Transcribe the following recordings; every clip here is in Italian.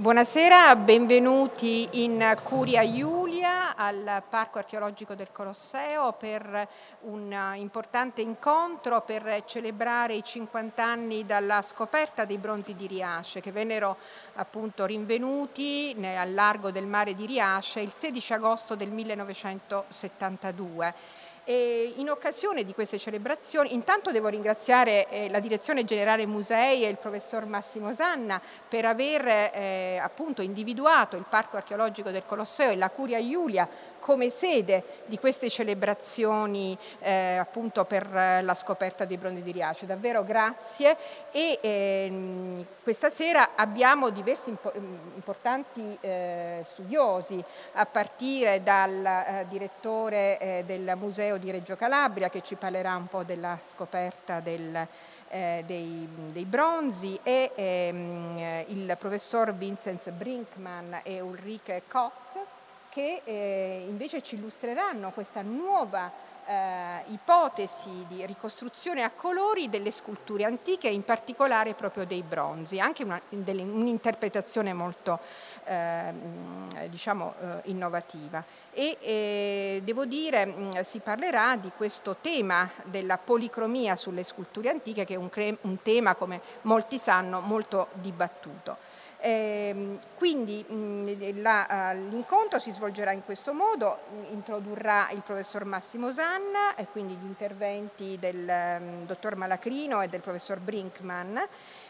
Buonasera, benvenuti in Curia Iulia al Parco Archeologico del Colosseo per un importante incontro per celebrare i 50 anni dalla scoperta dei bronzi di Riace che vennero appunto rinvenuti al largo del mare di Riace il 16 agosto del 1972. E in occasione di queste celebrazioni, intanto devo ringraziare eh, la Direzione Generale Musei e il professor Massimo Sanna per aver eh, appunto individuato il Parco Archeologico del Colosseo e la Curia Iulia come sede di queste celebrazioni eh, appunto per la scoperta dei bronzi di Riace. Davvero grazie e ehm, questa sera abbiamo diversi impo importanti eh, studiosi a partire dal eh, direttore eh, del Museo di Reggio Calabria che ci parlerà un po' della scoperta del, eh, dei, dei, bronzi e ehm, il professor Vincent Brinkman e Ulrike Koch che eh, invece ci illustreranno questa nuova eh, ipotesi di ricostruzione a colori delle sculture antiche, in particolare proprio dei bronzi, anche un'interpretazione molto eh, diciamo, eh, innovativa. E eh, devo dire, mh, si parlerà di questo tema della policromia sulle sculture antiche, che è un, un tema, come molti sanno, molto dibattuto. Eh, quindi l'incontro si svolgerà in questo modo, introdurrà il professor Massimo Sanna e quindi gli interventi del um, dottor Malacrino e del professor Brinkman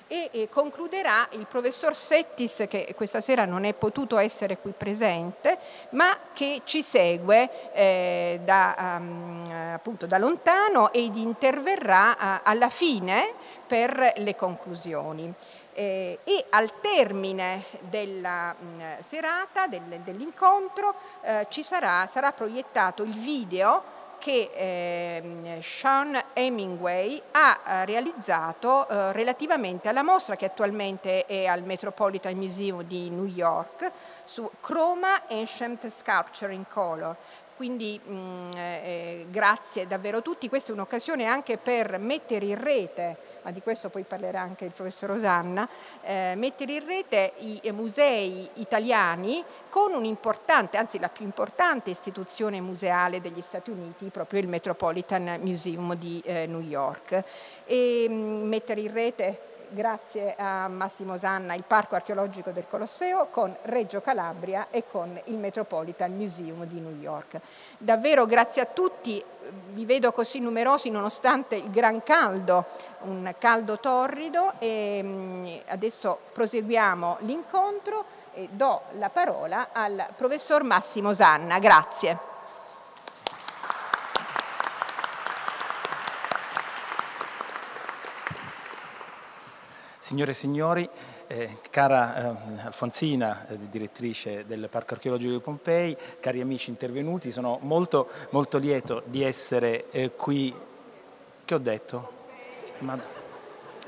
e, e, concluderà il professor Settis che questa sera non è potuto essere qui presente ma che ci segue eh, da, um, appunto da lontano ed interverrà uh, alla fine per le conclusioni eh, e al termine della mh, serata, del, dell'incontro, eh, sarà, sarà proiettato il video che eh, Sean Hemingway ha eh, realizzato eh, relativamente alla mostra che attualmente è al Metropolitan Museum di New York su Chroma Ancient Sculpture in Color. Quindi mh, eh, grazie davvero a tutti, questa è un'occasione anche per mettere in rete ma di questo poi parlerà anche il professor Osanna, eh, mettere in rete i musei italiani con un'importante, anzi la più importante istituzione museale degli Stati Uniti, proprio il Metropolitan Museum di eh, New York. E mh, mm, mettere in rete grazie a Massimo Sanna, il Parco Archeologico del Colosseo, con Reggio Calabria e con il Metropolitan Museum di New York. Davvero grazie a tutti, vi vedo così numerosi nonostante il gran caldo, un caldo torrido e mm, adesso proseguiamo l'incontro e do la parola al professor Massimo Sanna. Grazie. Signore e signori, eh, cara eh, Alfonsina, eh, direttrice del Parco Archeologico di Pompei, cari amici intervenuti, sono molto, molto lieto di essere eh, qui. Che ho detto? Madonna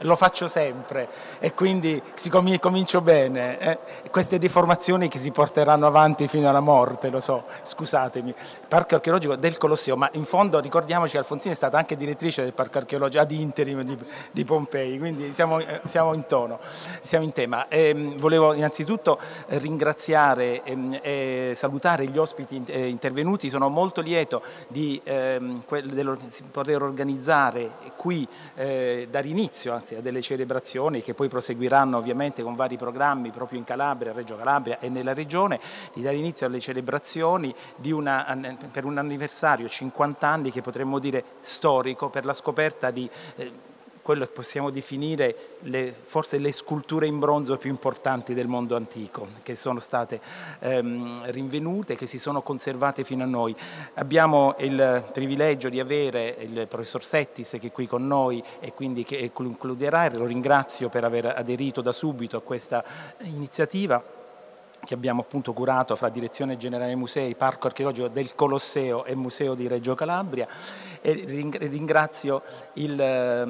lo faccio sempre e quindi siccome comincio bene, eh, queste deformazioni che si porteranno avanti fino alla morte, lo so, scusatemi, Parco Archeologico del Colosseo, ma in fondo ricordiamoci che Alfonsina è stata anche direttrice del Parco Archeologico ad interim di, di Pompei, quindi siamo, eh, siamo, in tono, siamo in tema. E, mh, volevo innanzitutto ringraziare ehm, e salutare gli ospiti eh, intervenuti, sono molto lieto di ehm, poter organizzare qui, eh, dare anzi, a delle celebrazioni che poi proseguiranno ovviamente con vari programmi proprio in Calabria, Reggio Calabria e nella regione, di dare inizio alle celebrazioni una, per un anniversario 50 anni che potremmo dire storico per la scoperta di eh, quello che possiamo definire le, forse le sculture in bronzo più importanti del mondo antico, che sono state ehm, rinvenute, che si sono conservate fino a noi. Abbiamo il privilegio di avere il professor Settis che è qui con noi e quindi che concluderà, lo ringrazio per aver aderito da subito a questa iniziativa che abbiamo appunto curato fra Direzione Generale Musei, Parco Archeologico del Colosseo e Museo di Reggio Calabria e ringrazio, il,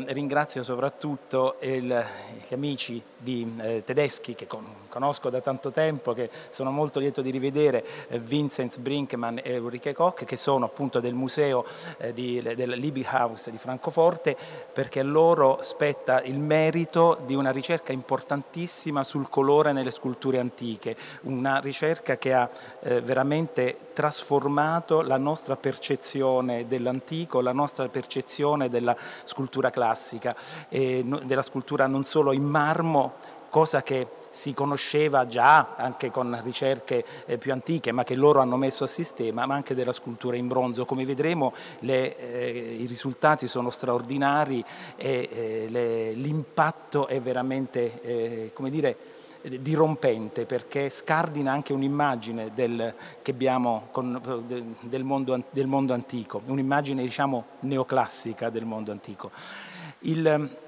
ringrazio soprattutto il, gli amici di, eh, tedeschi che con, conosco da tanto tempo, che sono molto lieto di rivedere, eh, Vincent Brinkmann e Ulrike Koch, che sono appunto del museo eh, di, del Liebighaus di Francoforte, perché a loro spetta il merito di una ricerca importantissima sul colore nelle sculture antiche, una ricerca che ha eh, veramente trasformato la nostra percezione dell'antico, la nostra percezione della scultura classica, e della scultura non solo in marmo, cosa che si conosceva già anche con ricerche eh, più antiche ma che loro hanno messo a sistema, ma anche della scultura in bronzo. Come vedremo le, eh, i risultati sono straordinari e eh, l'impatto è veramente, eh, come dire, dirompente perché scardina anche un'immagine del, che abbiamo con, del, mondo, del, mondo, antico, un'immagine diciamo neoclassica del mondo antico. Il,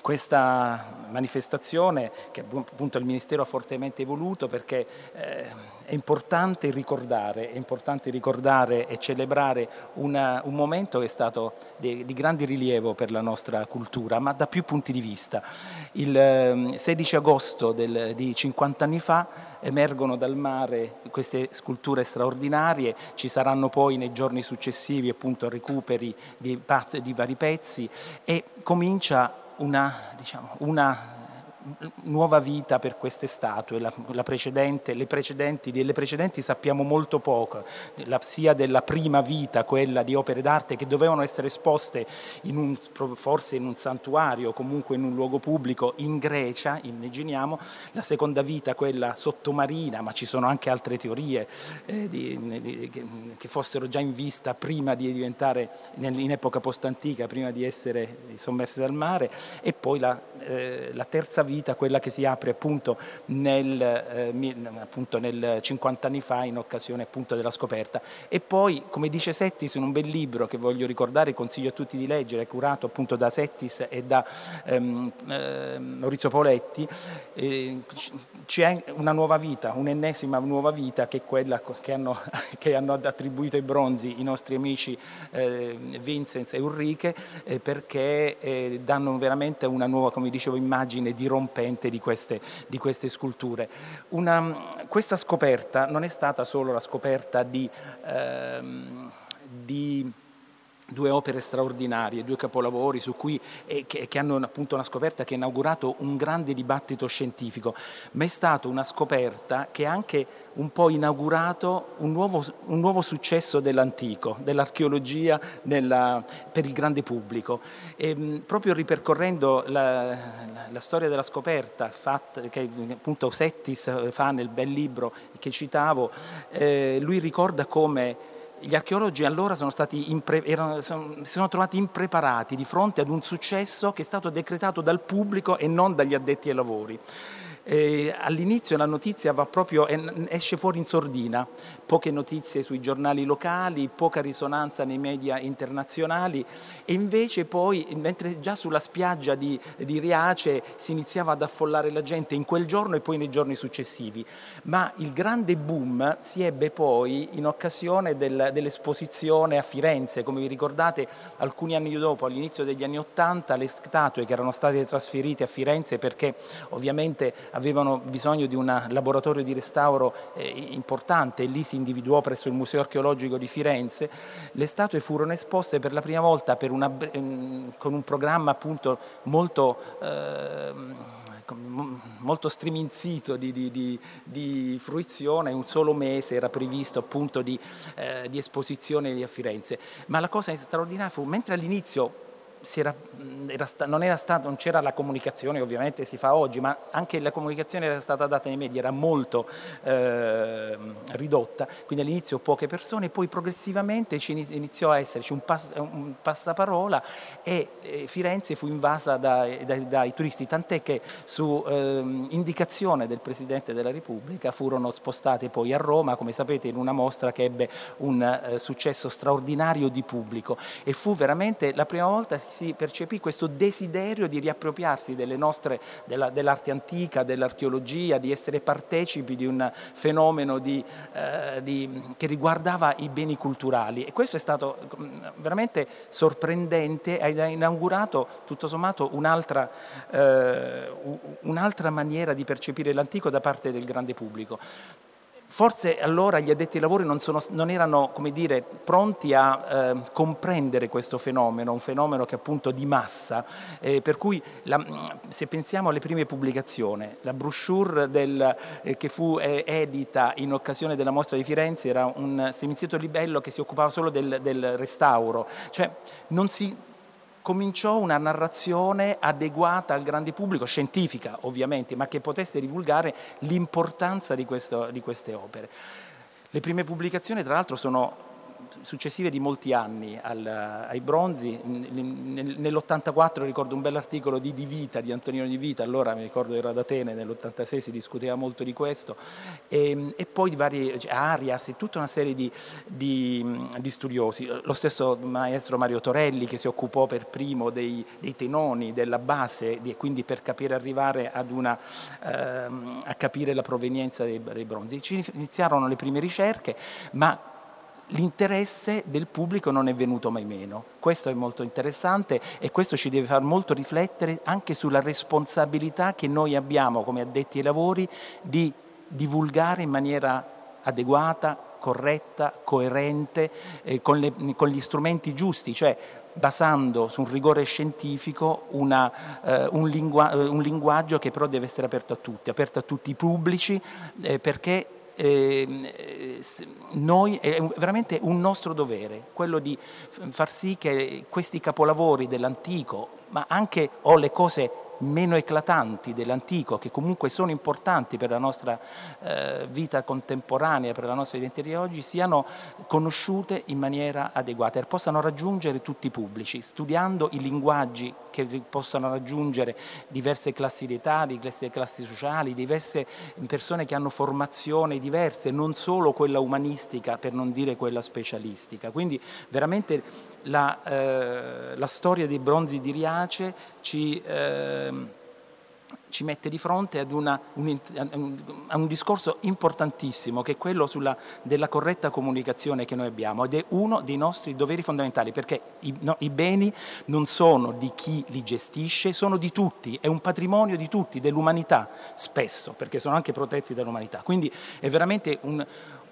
questa manifestazione che appunto il Ministero ha fortemente voluto perché eh, è importante ricordare, è importante ricordare e celebrare una, un momento che è stato di, di grande rilievo per la nostra cultura, ma da più punti di vista. Il 16 ehm, agosto del, di 50 anni fa emergono dal mare queste sculture straordinarie, ci saranno poi nei giorni successivi appunto recuperi di, di vari pezzi e comincia una, diciamo, una nuova vita per queste statue, la, la precedente, le precedenti, delle precedenti sappiamo molto poco, la, sia della prima vita, quella di opere d'arte che dovevano essere esposte in un, forse in un santuario comunque in un luogo pubblico in Grecia, immaginiamo, la seconda vita, quella sottomarina, ma ci sono anche altre teorie eh, di, di, che, fossero già in vista prima di diventare, in epoca post-antica, prima di essere sommerse dal mare, e poi la, eh, la terza vita quella che si apre appunto nel, eh, appunto nel 50 anni fa in occasione appunto della scoperta. E poi, come dice Settis in un bel libro che voglio ricordare, consiglio a tutti di leggere, curato appunto da Settis e da ehm, eh, Maurizio Poletti, eh, c'è una nuova vita, un'ennesima nuova vita che è quella che hanno, che hanno attribuito ai bronzi i nostri amici eh, Vincenz e Ulrike perché danno veramente una nuova, come dicevo, immagine dirompente di queste, di queste sculture. Una, questa scoperta non è stata solo la scoperta di, ehm, di due opere straordinarie, due capolavori su cui, eh, che, che, hanno appunto una scoperta che ha inaugurato un grande dibattito scientifico, ma è stata una scoperta che ha anche un po' inaugurato un nuovo, un nuovo successo dell'antico, dell'archeologia per il grande pubblico. E, mh, proprio ripercorrendo la, la, la, storia della scoperta fatta, che appunto Settis fa nel bel libro che citavo, eh, lui ricorda come gli archeologi allora sono impre- sono, si sono trovati impreparati di fronte ad un successo che è stato decretato dal pubblico e non dagli addetti ai lavori. Eh, all'inizio la notizia proprio, esce fuori in sordina, poche notizie sui giornali locali, poca risonanza nei media internazionali. E invece poi, mentre già sulla spiaggia di, di Riace si iniziava ad affollare la gente in quel giorno e poi nei giorni successivi, ma il grande boom si ebbe poi in occasione del, dell'esposizione a Firenze, come vi ricordate alcuni anni dopo, all'inizio degli anni Ottanta, le statue che erano state trasferite a Firenze perché ovviamente avevano bisogno di un laboratorio di restauro eh, importante e lì si individuò presso il Museo archeologico di Firenze, le statue furono esposte per la prima volta una, mm, con un programma appunto molto... Eh, molto striminzito di, di, di, di, fruizione, un solo mese era previsto appunto di, eh, esposizione a Firenze. Ma la cosa straordinaria fu, mentre all'inizio era, era, non, stato, non c'era la comunicazione, ovviamente si fa oggi, ma anche la comunicazione era stata data nei media, era molto eh, ridotta, quindi all'inizio poche persone, poi progressivamente iniziò a esserci un, pass, un passaparola e eh, Firenze fu invasa dai, dai, dai turisti, tant'è che su eh, indicazione del Presidente della Repubblica furono spostate poi a Roma, come sapete in una mostra che ebbe un eh, successo straordinario di pubblico. E fu veramente la prima volta si percepì questo desiderio di riappropriarsi dell'arte antica, dell'archeologia, di essere partecipi di un fenomeno di, eh, di, che riguardava i beni culturali e questo è stato mm, veramente sorprendente ha inaugurato tutto sommato un'altra, eh, un'altra maniera di percepire l'antico da parte del grande pubblico. Forse allora gli addetti ai lavori non, sono, non erano dire, pronti a eh, comprendere questo fenomeno, un fenomeno che appunto di massa, eh, per cui la, se pensiamo alle prime pubblicazioni, la brochure del, eh, che fu eh, edita in occasione della mostra di Firenze era un seminzieto libello che si occupava solo del, del restauro, cioè non si, cominciò una narrazione adeguata al grande pubblico, scientifica ovviamente, ma che potesse divulgare l'importanza di, di queste opere. Le prime pubblicazioni tra l'altro sono successive di molti anni al, ai bronzi. Nell'84 ricordo un bell'articolo di Di Vita, di Antonino Di Vita, allora mi ricordo era ad Atene, nell'86 si discuteva molto di questo, e, e poi di cioè, Arias e tutta una serie di, di, di, studiosi. Lo stesso maestro Mario Torelli che si occupò per primo dei, dei tenoni, della base, e quindi per capire, arrivare ad una, ehm, a capire la provenienza dei, dei bronzi. Ci iniziarono le prime ricerche, ma l'interesse del pubblico non è venuto mai meno. Questo è molto interessante e questo ci deve far molto riflettere anche sulla responsabilità che noi abbiamo come addetti ai lavori di divulgare in maniera adeguata, corretta, coerente, eh, con, le, con, gli strumenti giusti, cioè basando su un rigore scientifico una, eh, un, lingua, un, linguaggio che però deve essere aperto a tutti, aperto a tutti i pubblici, eh, perché Ehm, eh, noi è veramente un nostro dovere, quello di far sì che questi capolavori dell'antico, ma anche o le cose meno eclatanti dell'antico, che comunque sono importanti per la nostra eh, vita contemporanea, per la nostra identità di oggi, siano conosciute in maniera adeguata e possano raggiungere tutti i pubblici, studiando i linguaggi che possano raggiungere diverse classi di età, diverse classi sociali, diverse persone che hanno formazione diverse, non solo quella umanistica per non dire quella specialistica. Quindi veramente la, eh, la storia dei bronzi di Riace ci, eh, ci mette di fronte ad una, un, a un discorso importantissimo che è quello sulla, della corretta comunicazione che noi abbiamo ed è uno dei nostri doveri fondamentali perché i, no, i beni non sono di chi li gestisce, sono di tutti, è un patrimonio di tutti, dell'umanità spesso perché sono anche protetti dall'umanità. Quindi è veramente un,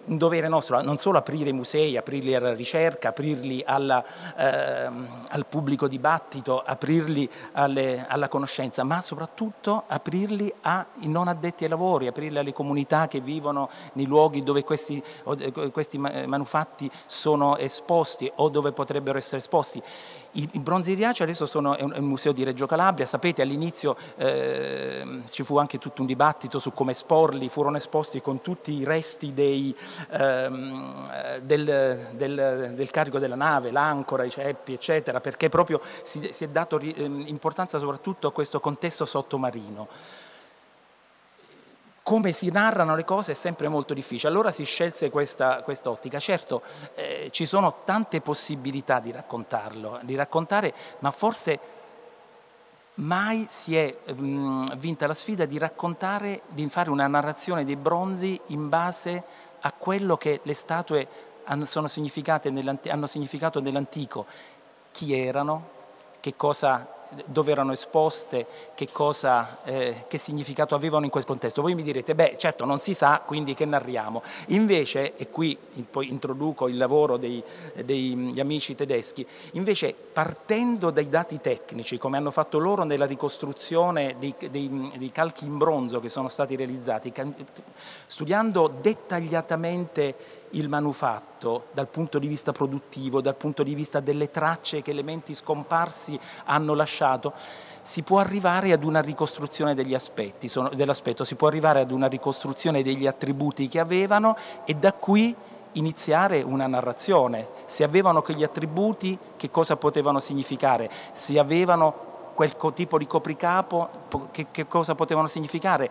un dovere nostro non solo aprire i musei, aprirli alla ricerca, aprirli alla, ehm, al pubblico dibattito, aprirli alle, alla conoscenza, ma soprattutto aprirli ai non addetti ai lavori, aprirli alle comunità che vivono nei luoghi dove questi, questi manufatti sono esposti o dove potrebbero essere esposti. I, bronzi di Riace adesso sono, è un, museo di Reggio Calabria, sapete all'inizio eh, ci fu anche tutto un dibattito su come esporli, furono esposti con tutti i resti dei, ehm, del, del, del, carico della nave, l'ancora, i ceppi eccetera, perché proprio si, si è dato ehm, importanza soprattutto a questo contesto sottomarino come si narrano le cose è sempre molto difficile. Allora si scelse questa ottica. Certo, eh, ci sono tante possibilità di raccontarlo, di raccontare, ma forse mai si è mh, vinta la sfida di raccontare, di fare una narrazione dei bronzi in base a quello che le statue hanno, hanno significato nell'antico. Chi erano, che cosa dove erano esposte, che, cosa, eh, che significato avevano in quel contesto. Voi mi direte, beh certo non si sa, quindi che narriamo. Invece, e qui poi introduco il lavoro dei, degli amici tedeschi, invece partendo dai dati tecnici, come hanno fatto loro nella ricostruzione dei, dei, dei calchi in bronzo che sono stati realizzati, studiando dettagliatamente il manufatto dal punto di vista produttivo, dal punto di vista delle tracce che elementi scomparsi hanno lasciato, si può arrivare ad una ricostruzione degli aspetti, dell'aspetto, si può arrivare ad una ricostruzione degli attributi che avevano e da qui iniziare una narrazione. Se avevano quegli attributi, che cosa potevano significare? Se avevano quel tipo di copricapo, che, che cosa potevano significare?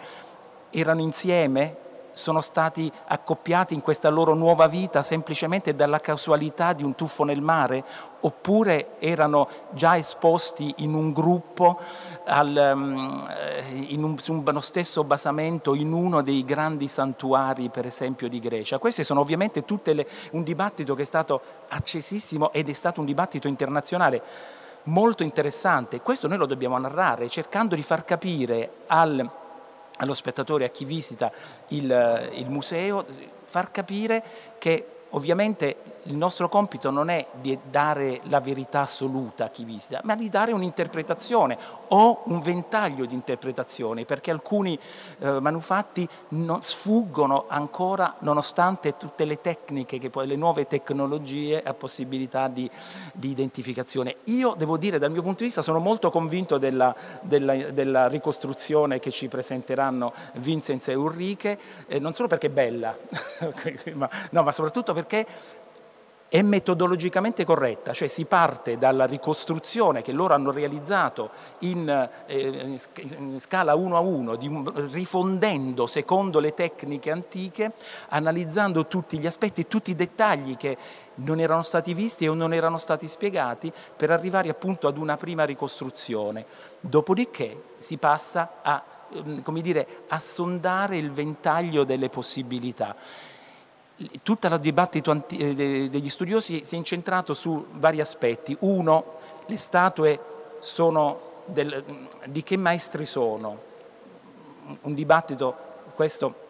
Erano insieme? Sono stati accoppiati in questa loro nuova vita semplicemente dalla casualità di un tuffo nel mare oppure erano già esposti in un gruppo al, um, in un, su uno stesso basamento in uno dei grandi santuari per esempio di Grecia. Questi sono ovviamente tutte le, un dibattito che è stato accesissimo ed è stato un dibattito internazionale molto interessante. Questo noi lo dobbiamo narrare cercando di far capire al, allo spettatore, a chi visita il, il museo, far capire che ovviamente il nostro compito non è di dare la verità assoluta a chi visita, ma di dare un'interpretazione o un ventaglio di interpretazioni, perché alcuni eh, manufatti non sfuggono ancora, nonostante tutte le tecniche, che poi, le nuove tecnologie, a possibilità di, di, identificazione. Io devo dire, dal mio punto di vista, sono molto convinto della, della, della ricostruzione che ci presenteranno Vincenzo e Ulrike, eh, non solo perché è bella, ma, no, ma soprattutto perché è metodologicamente corretta, cioè si parte dalla ricostruzione che loro hanno realizzato in, eh, in scala 1 a 1, di, rifondendo secondo le tecniche antiche, analizzando tutti gli aspetti, tutti i dettagli che non erano stati visti o non erano stati spiegati per arrivare appunto ad una prima ricostruzione. Dopodiché si passa a, come dire, a sondare il ventaglio delle possibilità tutto il dibattito eh, degli studiosi si è incentrato su vari aspetti. Uno, le statue sono del, di che maestri sono? Un dibattito, questo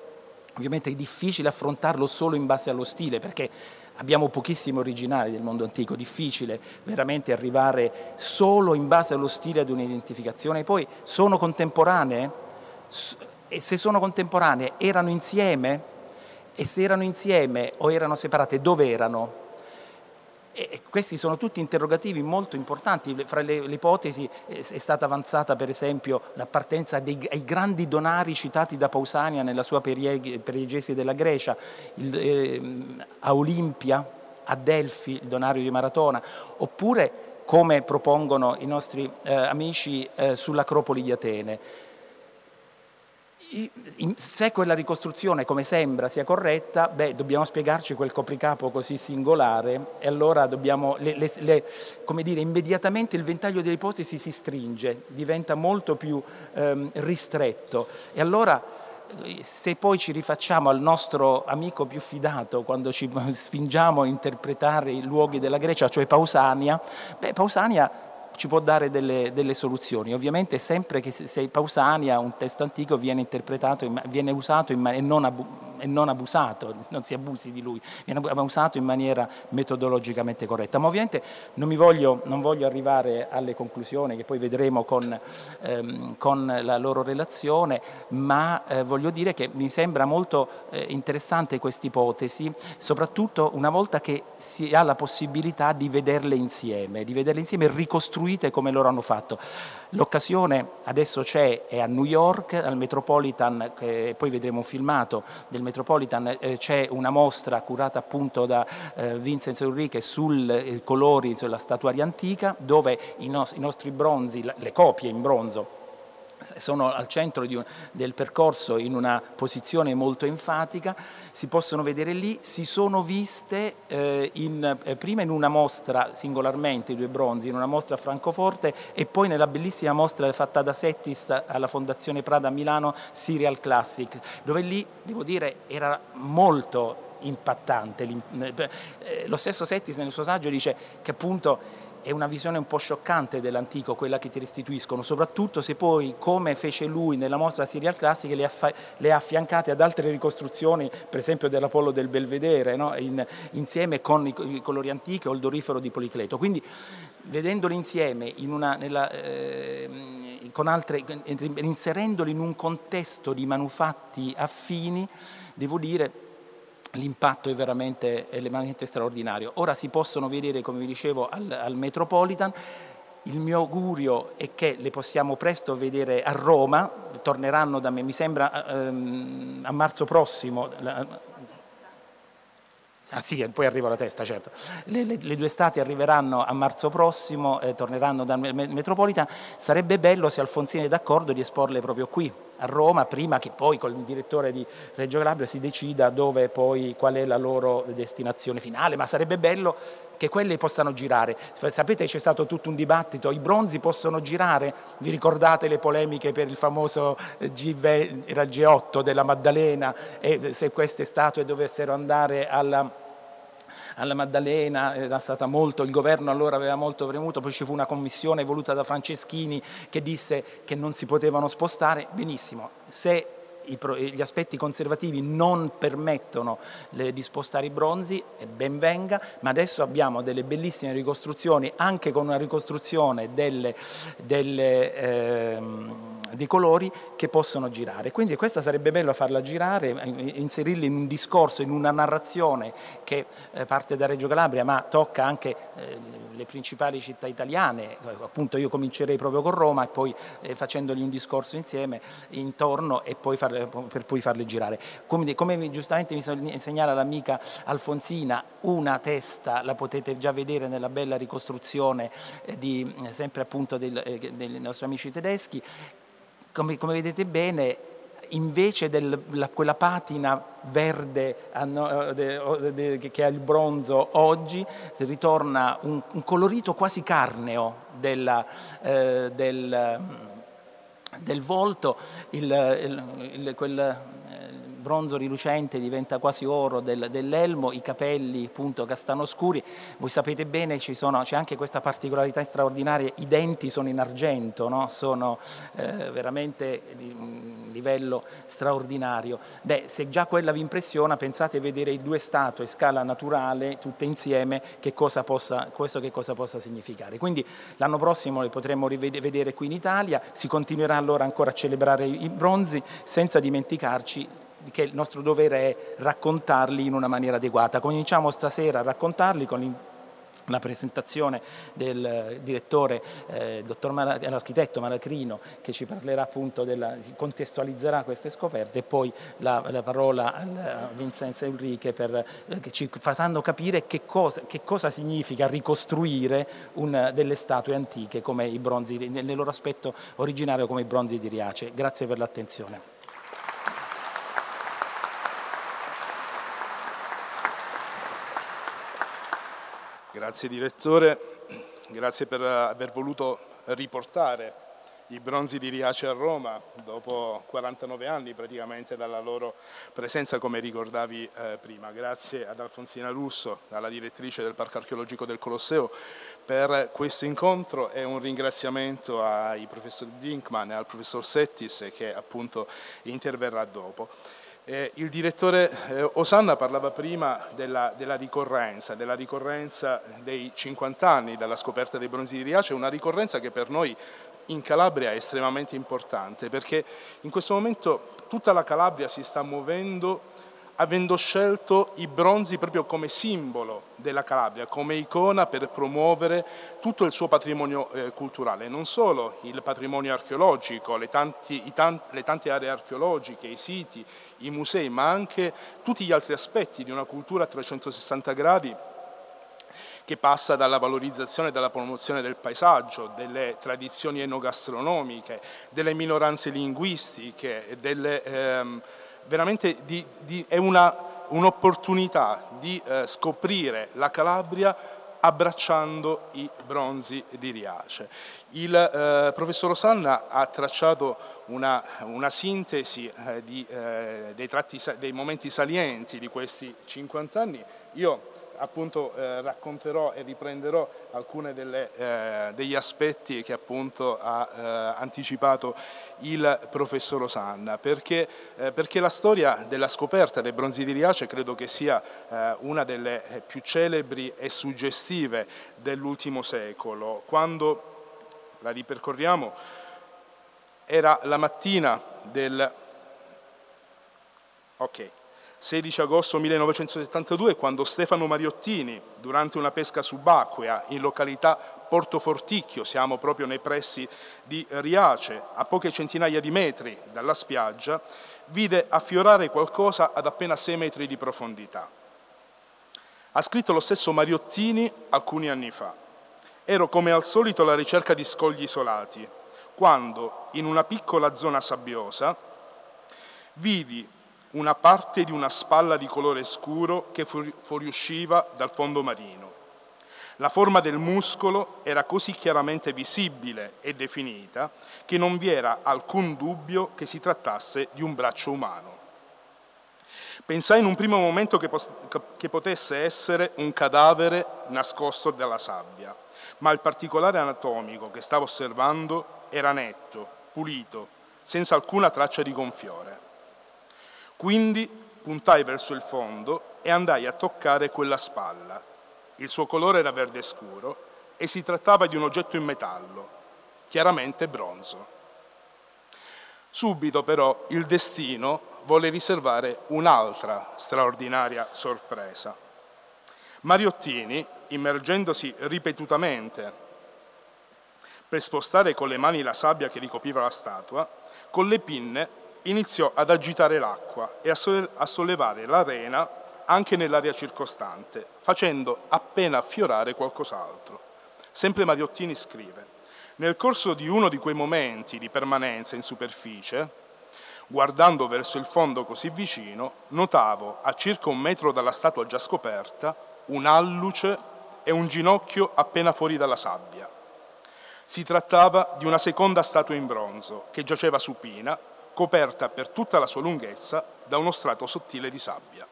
ovviamente è difficile affrontarlo solo in base allo stile, perché abbiamo pochissimi originali del mondo antico, difficile veramente arrivare solo in base allo stile ad un'identificazione. Poi sono contemporanee? E se sono contemporanee erano insieme? E se erano insieme o erano separate, dove erano? E questi sono tutti interrogativi molto importanti, fra le, le ipotesi è stata avanzata per esempio l'appartenenza ai grandi donari citati da Pausania nella sua periegesi della Grecia, il, eh, a Olimpia, a Delfi, il donario di Maratona, oppure come propongono i nostri eh, amici eh, sull'Acropoli di Atene se quella ricostruzione, come sembra, sia corretta, beh, dobbiamo spiegarci quel copricapo così singolare e allora dobbiamo, le, le, le, come dire, immediatamente il ventaglio delle ipotesi si stringe, diventa molto più ehm, ristretto. E allora se poi ci rifacciamo al nostro amico più fidato quando ci spingiamo a interpretare i luoghi della Grecia, cioè Pausania, beh, Pausania ci può dare delle, delle, soluzioni. Ovviamente sempre che se Pausania, un testo antico, viene interpretato, viene usato in, e, non abu, e, non abusato, non si abusi di lui, viene usato in maniera metodologicamente corretta. Ma ovviamente non, voglio, non voglio, arrivare alle conclusioni che poi vedremo con, ehm, con la loro relazione, ma eh, voglio dire che mi sembra molto eh, interessante questa ipotesi, soprattutto una volta che si ha la possibilità di vederle insieme, di vederle insieme e ricostruire costruite come loro hanno fatto. L'occasione adesso c'è, è a New York, al Metropolitan, eh, poi vedremo un filmato del Metropolitan, eh, c'è una mostra curata appunto da eh, Vincent Ulrike sui eh, colori, sulla statuaria antica, dove i, nos i nostri bronzi, le copie in bronzo, sono al centro un, del percorso in una posizione molto enfatica, si possono vedere lì, si sono viste eh, in, eh, prima in una mostra singolarmente, i due bronzi, in una mostra a Francoforte e poi nella bellissima mostra fatta da Settis alla Fondazione Prada a Milano, Serial Classic, dove lì, devo dire, era molto impattante. Eh, lo stesso Settis nel suo saggio dice che appunto è una visione un po' scioccante dell'antico, quella che ti restituiscono, soprattutto se poi, come fece lui nella mostra Serial Classic, le, ha affiancate ad altre ricostruzioni, per esempio dell'Apollo del Belvedere, no? In, insieme con i, i, colori antichi o il dorifero di Policleto. Quindi, vedendoli insieme, in una, nella, eh, altre, inserendoli in un contesto di manufatti affini, devo dire l'impatto è veramente, è veramente, straordinario. Ora si possono vedere, come vi dicevo, al, al, Metropolitan. Il mio augurio è che le possiamo presto vedere a Roma, torneranno da me, mi sembra ehm, a marzo prossimo. Ah sì, poi arrivo alla testa, certo. Le, le, le due stati arriveranno a marzo prossimo, eh, torneranno dal Metropolitan. Sarebbe bello se Alfonsini è d'accordo di esporle proprio qui, a Roma prima che poi col direttore di Reggio Calabria si decida dove poi qual è la loro destinazione finale, ma sarebbe bello che quelli possano girare. Sapete c'è stato tutto un dibattito, i bronzi possono girare? Vi ricordate le polemiche per il famoso G8 della Maddalena e se queste statue dovessero andare alla alla Maddalena, era stata molto, il governo allora aveva molto premuto, poi ci fu una commissione voluta da Franceschini che disse che non si potevano spostare, benissimo, se gli aspetti conservativi non permettono di spostare i bronzi, ben venga, ma adesso abbiamo delle bellissime ricostruzioni, anche con una ricostruzione delle, delle ehm, dei colori che possono girare. Quindi questa sarebbe bello farla girare, inserirla in un discorso, in una narrazione che eh, parte da Reggio Calabria ma tocca anche eh, le principali città italiane, appunto io comincerei proprio con Roma e poi eh, facendogli un discorso insieme intorno e poi farle, per poi farle girare. Come, come giustamente mi segnala l'amica Alfonsina, una testa la potete già vedere nella bella ricostruzione di, sempre appunto del, dei nostri amici tedeschi, come, come vedete bene, invece di quella patina verde che ha il bronzo oggi, ritorna un, un colorito quasi carneo della, eh, del, del, volto, il, il, il, quel, bronzo rilucente diventa quasi oro del, dell'elmo, i capelli appunto castano scuri, voi sapete bene c'è anche questa particolarità straordinaria, i denti sono in argento, no? sono eh, veramente un livello straordinario. Beh, se già quella vi impressiona, pensate a vedere i due statue scala naturale, tutte insieme, che cosa possa, questo che cosa possa significare. Quindi l'anno prossimo le potremo rivedere qui in Italia, si continuerà allora ancora a celebrare i bronzi senza dimenticarci che il nostro dovere è raccontarli in una maniera adeguata. Cominciamo stasera a raccontarli con la presentazione del direttore, eh, l'architetto Malacrino, che ci parlerà appunto, della, contestualizzerà queste scoperte e poi la, la parola a Vincenzo Enrique per, eh, che ci faranno capire che cosa, che cosa significa ricostruire una, delle statue antiche come i bronzi, nel loro aspetto originario come i bronzi di Riace. Grazie per l'attenzione. Grazie direttore, grazie per aver voluto riportare i bronzi di Riace a Roma dopo 49 anni praticamente dalla loro presenza come ricordavi eh, prima. Grazie ad Alfonsina Russo, alla direttrice del Parco Archeologico del Colosseo per questo incontro e un ringraziamento ai professor Dinkman e al professor Settis che appunto interverrà dopo. Eh, il direttore eh, Osanna parlava prima della, della, ricorrenza, della ricorrenza dei 50 anni dalla scoperta dei bronzi di Riace, una ricorrenza che per noi in Calabria è estremamente importante perché in questo momento tutta la Calabria si sta muovendo avendo scelto i bronzi proprio come simbolo della Calabria, come icona per promuovere tutto il suo patrimonio eh, culturale, non solo il patrimonio archeologico, le, tanti, tanti, le tante aree archeologiche, i siti, i musei, ma anche tutti gli altri aspetti di una cultura a 360 gradi che passa dalla valorizzazione e dalla promozione del paesaggio, delle tradizioni enogastronomiche, delle minoranze linguistiche, delle... Ehm, veramente di, di, è un'opportunità un di eh, scoprire la Calabria abbracciando i bronzi di Riace. Il eh, professor Osanna ha tracciato una, una sintesi eh, di, eh, dei, tratti, dei momenti salienti di questi 50 anni. Io appunto eh, racconterò e riprenderò alcuni eh, degli aspetti che appunto ha eh, anticipato il professor Osanna, perché, eh, perché, la storia della scoperta dei bronzi di Riace credo che sia eh, una delle più celebri e suggestive dell'ultimo secolo. Quando la ripercorriamo era la mattina del... Okay. 16 agosto 1972 quando Stefano Mariottini, durante una pesca subacquea in località Porto Forticchio, siamo proprio nei pressi di Riace, a poche centinaia di metri dalla spiaggia, vide affiorare qualcosa ad appena 6 metri di profondità. Ha scritto lo stesso Mariottini alcuni anni fa. Ero come al solito alla ricerca di scogli isolati, quando in una piccola zona sabbiosa vidi una parte di una spalla di colore scuro che fuoriusciva dal fondo marino. La forma del muscolo era così chiaramente visibile e definita che non vi era alcun dubbio che si trattasse di un braccio umano. Pensai in un primo momento che, che potesse essere un cadavere nascosto dalla sabbia, ma il particolare anatomico che stavo osservando era netto, pulito, senza alcuna traccia di gonfiore. Quindi puntai verso il fondo e andai a toccare quella spalla il suo colore era verde scuro e si trattava di un oggetto in metallo, chiaramente bronzo. Subito però il destino volle riservare un'altra straordinaria sorpresa. Mariottini, immergendosi ripetutamente per spostare con le mani la sabbia che ricopriva la statua, con le pinne iniziò ad agitare l'acqua e a sollevare l'arena anche nell'area circostante, facendo appena affiorare qualcos'altro. Sempre Mariottini scrive, nel corso di uno di quei momenti di permanenza in superficie, guardando verso il fondo così vicino, notavo a circa un metro dalla statua già scoperta un alluce e un ginocchio appena fuori dalla sabbia. Si trattava di una seconda statua in bronzo che giaceva supina, coperta per tutta la sua lunghezza da uno strato sottile di sabbia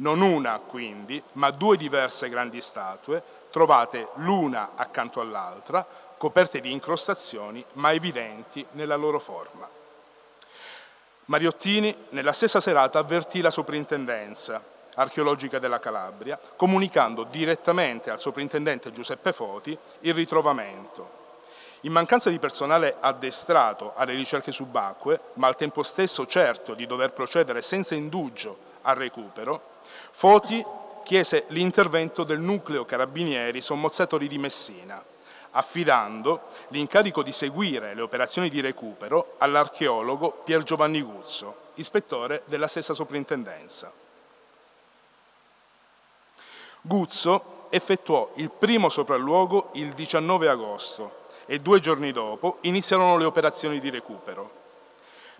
non una quindi, ma due diverse grandi statue, trovate l'una accanto all'altra, coperte di incrostazioni, ma evidenti nella loro forma. Mariottini, nella stessa serata, avvertì la soprintendenza archeologica della Calabria, comunicando direttamente al soprintendente Giuseppe Foti il ritrovamento. In mancanza di personale addestrato alle ricerche subacquee, ma al tempo stesso certo di dover procedere senza indugio al recupero, Foti chiese l'intervento del nucleo carabinieri sommozzatori di Messina, affidando l'incarico di seguire le operazioni di recupero all'archeologo Pier Giovanni Guzzo, ispettore della stessa soprintendenza. Guzzo effettuò il primo sopralluogo il 19 agosto e due giorni dopo iniziarono le operazioni di recupero.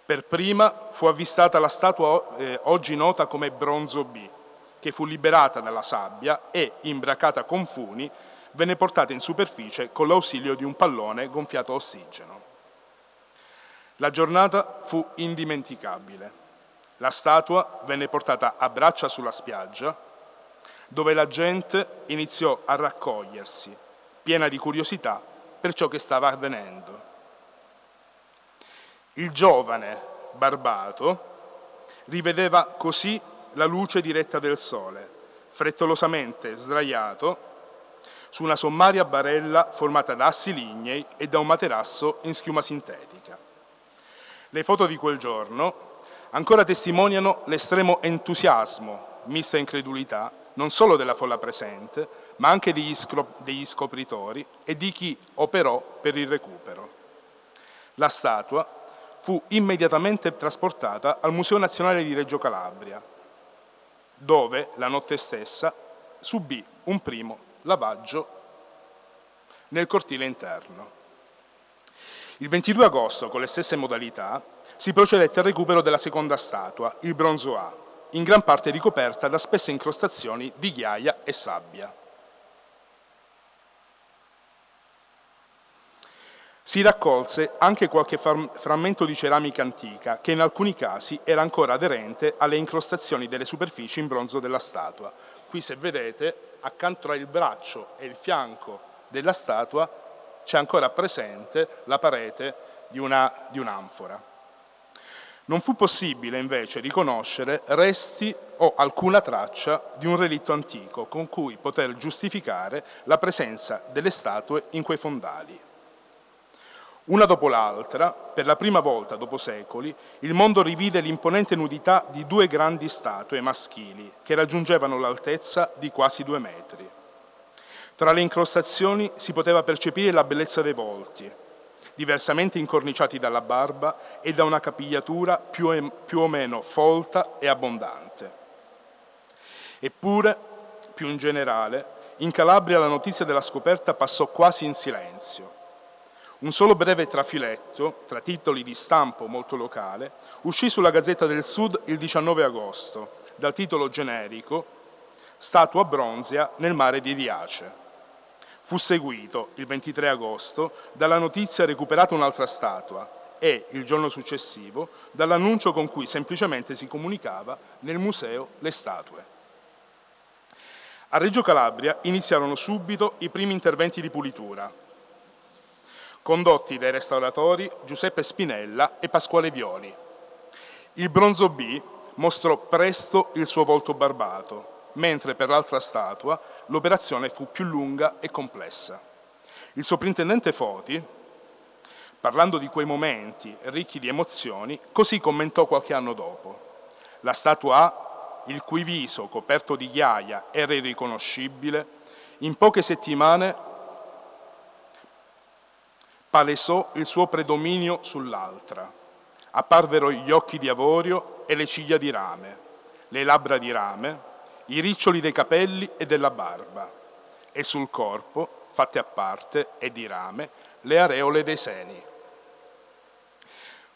Per prima fu avvistata la statua eh, oggi nota come Bronzo B, che fu liberata dalla sabbia e, imbracata con funi, venne portata in superficie con l'ausilio di un pallone gonfiato a ossigeno. La giornata fu indimenticabile. La statua venne portata a braccia sulla spiaggia, dove la gente iniziò a raccogliersi, piena di curiosità per ciò che stava avvenendo. Il giovane barbato rivedeva così la luce diretta del sole, frettolosamente sdraiato su una sommaria barella formata da assi lignei e da un materasso in schiuma sintetica. Le foto di quel giorno ancora testimoniano l'estremo entusiasmo, mista incredulità, non solo della folla presente, ma anche degli, degli scopritori e di chi operò per il recupero. La statua fu immediatamente trasportata al Museo Nazionale di Reggio Calabria, dove la notte stessa subì un primo lavaggio nel cortile interno. Il 22 agosto, con le stesse modalità, si procedette al recupero della seconda statua, il bronzo A, in gran parte ricoperta da spesse incrostazioni di ghiaia e sabbia. Si raccolse anche qualche frammento di ceramica antica che in alcuni casi era ancora aderente alle incrostazioni delle superfici in bronzo della statua. Qui se vedete accanto il braccio e il fianco della statua c'è ancora presente la parete di un'anfora. Non fu possibile invece riconoscere resti o alcuna traccia di un relitto antico con cui poter giustificare la presenza delle statue in quei fondali. Una dopo l'altra, per la prima volta dopo secoli, il mondo rivide l'imponente nudità di due grandi statue maschili che raggiungevano l'altezza di quasi due metri. Tra le incrostazioni si poteva percepire la bellezza dei volti, diversamente incorniciati dalla barba e da una capigliatura più, più o meno folta e abbondante. Eppure, più in generale, in Calabria la notizia della scoperta passò quasi in silenzio Un solo breve trafiletto, tra titoli di stampo molto locale, uscì sulla Gazzetta del Sud il 19 agosto, dal titolo generico Statua bronzea nel mare di Riace. Fu seguito, il 23 agosto, dalla notizia recuperata un'altra statua e, il giorno successivo, dall'annuncio con cui semplicemente si comunicava nel museo le statue. A Reggio Calabria iniziarono subito i primi interventi di pulitura, condotti dai restauratori Giuseppe Spinella e Pasquale Violi. Il bronzo B mostrò presto il suo volto barbato, mentre per l'altra statua l'operazione fu più lunga e complessa. Il soprintendente Foti, parlando di quei momenti ricchi di emozioni, così commentò qualche anno dopo. La statua A, il cui viso coperto di ghiaia era irriconoscibile, in poche settimane palesò il suo predominio sull'altra. Apparvero gli occhi di avorio e le ciglia di rame, le labbra di rame, i riccioli dei capelli e della barba, e sul corpo, fatte a parte e di rame, le areole dei seni.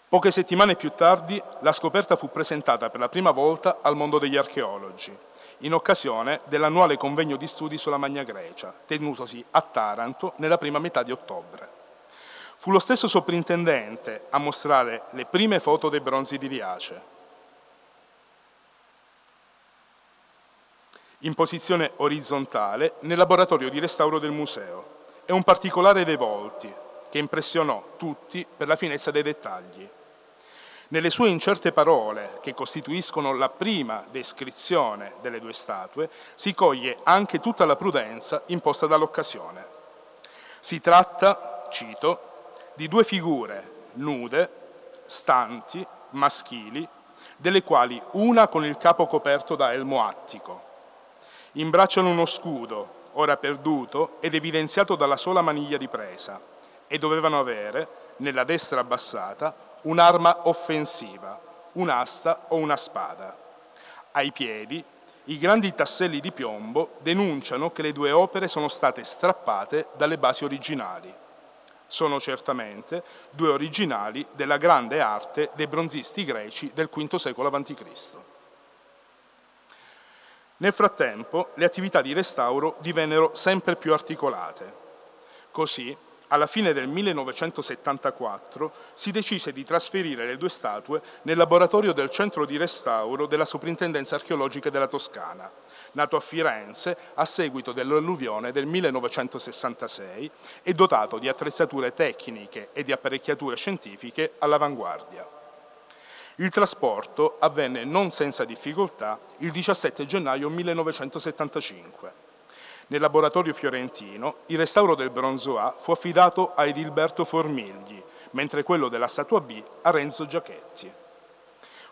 Poche settimane più tardi la scoperta fu presentata per la prima volta al mondo degli archeologi, in occasione dell'annuale convegno di studi sulla Magna Grecia, tenutosi a Taranto nella prima metà di ottobre. Fu lo stesso soprintendente a mostrare le prime foto dei bronzi di Riace. In posizione orizzontale nel laboratorio di restauro del museo. È un particolare dei volti che impressionò tutti per la finezza dei dettagli. Nelle sue incerte parole, che costituiscono la prima descrizione delle due statue, si coglie anche tutta la prudenza imposta dall'occasione. Si tratta, cito, di due figure nude, stanti, maschili, delle quali una con il capo coperto da elmo attico. Imbracciano uno scudo, ora perduto ed evidenziato dalla sola maniglia di presa, e dovevano avere, nella destra abbassata, un'arma offensiva, un'asta o una spada. Ai piedi, i grandi tasselli di piombo denunciano che le due opere sono state strappate dalle basi originali sono certamente due originali della grande arte dei bronzisti greci del V secolo a.C. Nel frattempo le attività di restauro divennero sempre più articolate. Così, alla fine del 1974, si decise di trasferire le due statue nel laboratorio del centro di restauro della Soprintendenza archeologica della Toscana, nato a Firenze a seguito dell'alluvione del 1966 e dotato di attrezzature tecniche e di apparecchiature scientifiche all'avanguardia. Il trasporto avvenne non senza difficoltà il 17 gennaio 1975. Nel laboratorio fiorentino il restauro del bronzo A fu affidato a Edilberto Formigli, mentre quello della statua B a Renzo Giachetti.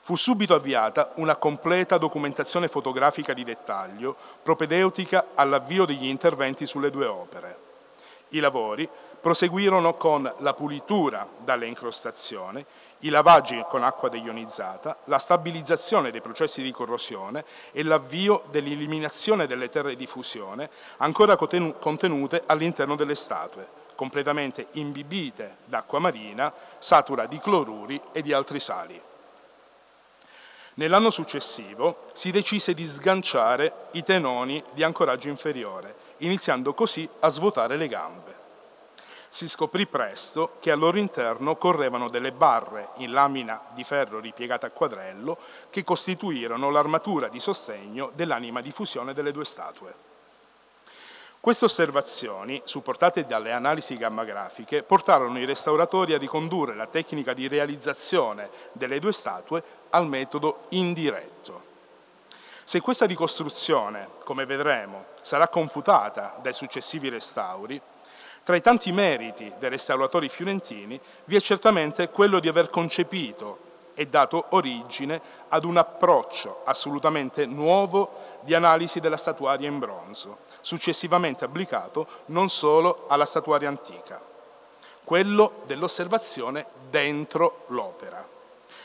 Fu subito avviata una completa documentazione fotografica di dettaglio propedeutica all'avvio degli interventi sulle due opere. I lavori proseguirono con la pulitura dalle incrostazioni, i lavaggi con acqua deionizzata, la stabilizzazione dei processi di corrosione e l'avvio dell'eliminazione delle terre di fusione ancora contenute all'interno delle statue, completamente imbibite d'acqua marina, satura di cloruri e di altri sali. Nell'anno successivo si decise di sganciare i tenoni di ancoraggio inferiore, iniziando così a svuotare le gambe. Si scoprì presto che al loro interno correvano delle barre in lamina di ferro ripiegata a quadrello che costituirono l'armatura di sostegno dell'anima di fusione delle due statue. Queste osservazioni, supportate dalle analisi gammagrafiche, portarono i restauratori a ricondurre la tecnica di realizzazione delle due statue al metodo indiretto. Se questa ricostruzione, come vedremo, sarà confutata dai successivi restauri, tra i tanti meriti dei restauratori fiorentini vi è certamente quello di aver concepito e dato origine ad un approccio assolutamente nuovo di analisi della statuaria in bronzo, successivamente applicato non solo alla statuaria antica, quello dell'osservazione dentro l'opera.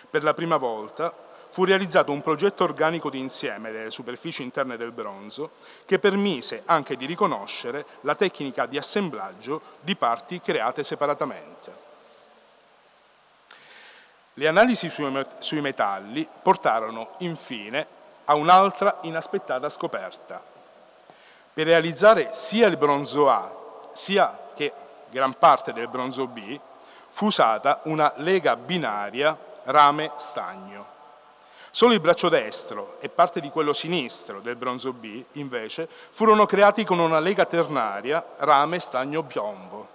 Per la prima volta fu realizzato un progetto organico di insieme delle superfici interne del bronzo che permise anche di riconoscere la tecnica di assemblaggio di parti create separatamente. Le analisi sui metalli portarono infine a un'altra inaspettata scoperta. Per realizzare sia il bronzo A sia che gran parte del bronzo B fu usata una lega binaria rame-stagno. Solo il braccio destro e parte di quello sinistro del bronzo B, invece, furono creati con una lega ternaria rame-stagno-piombo.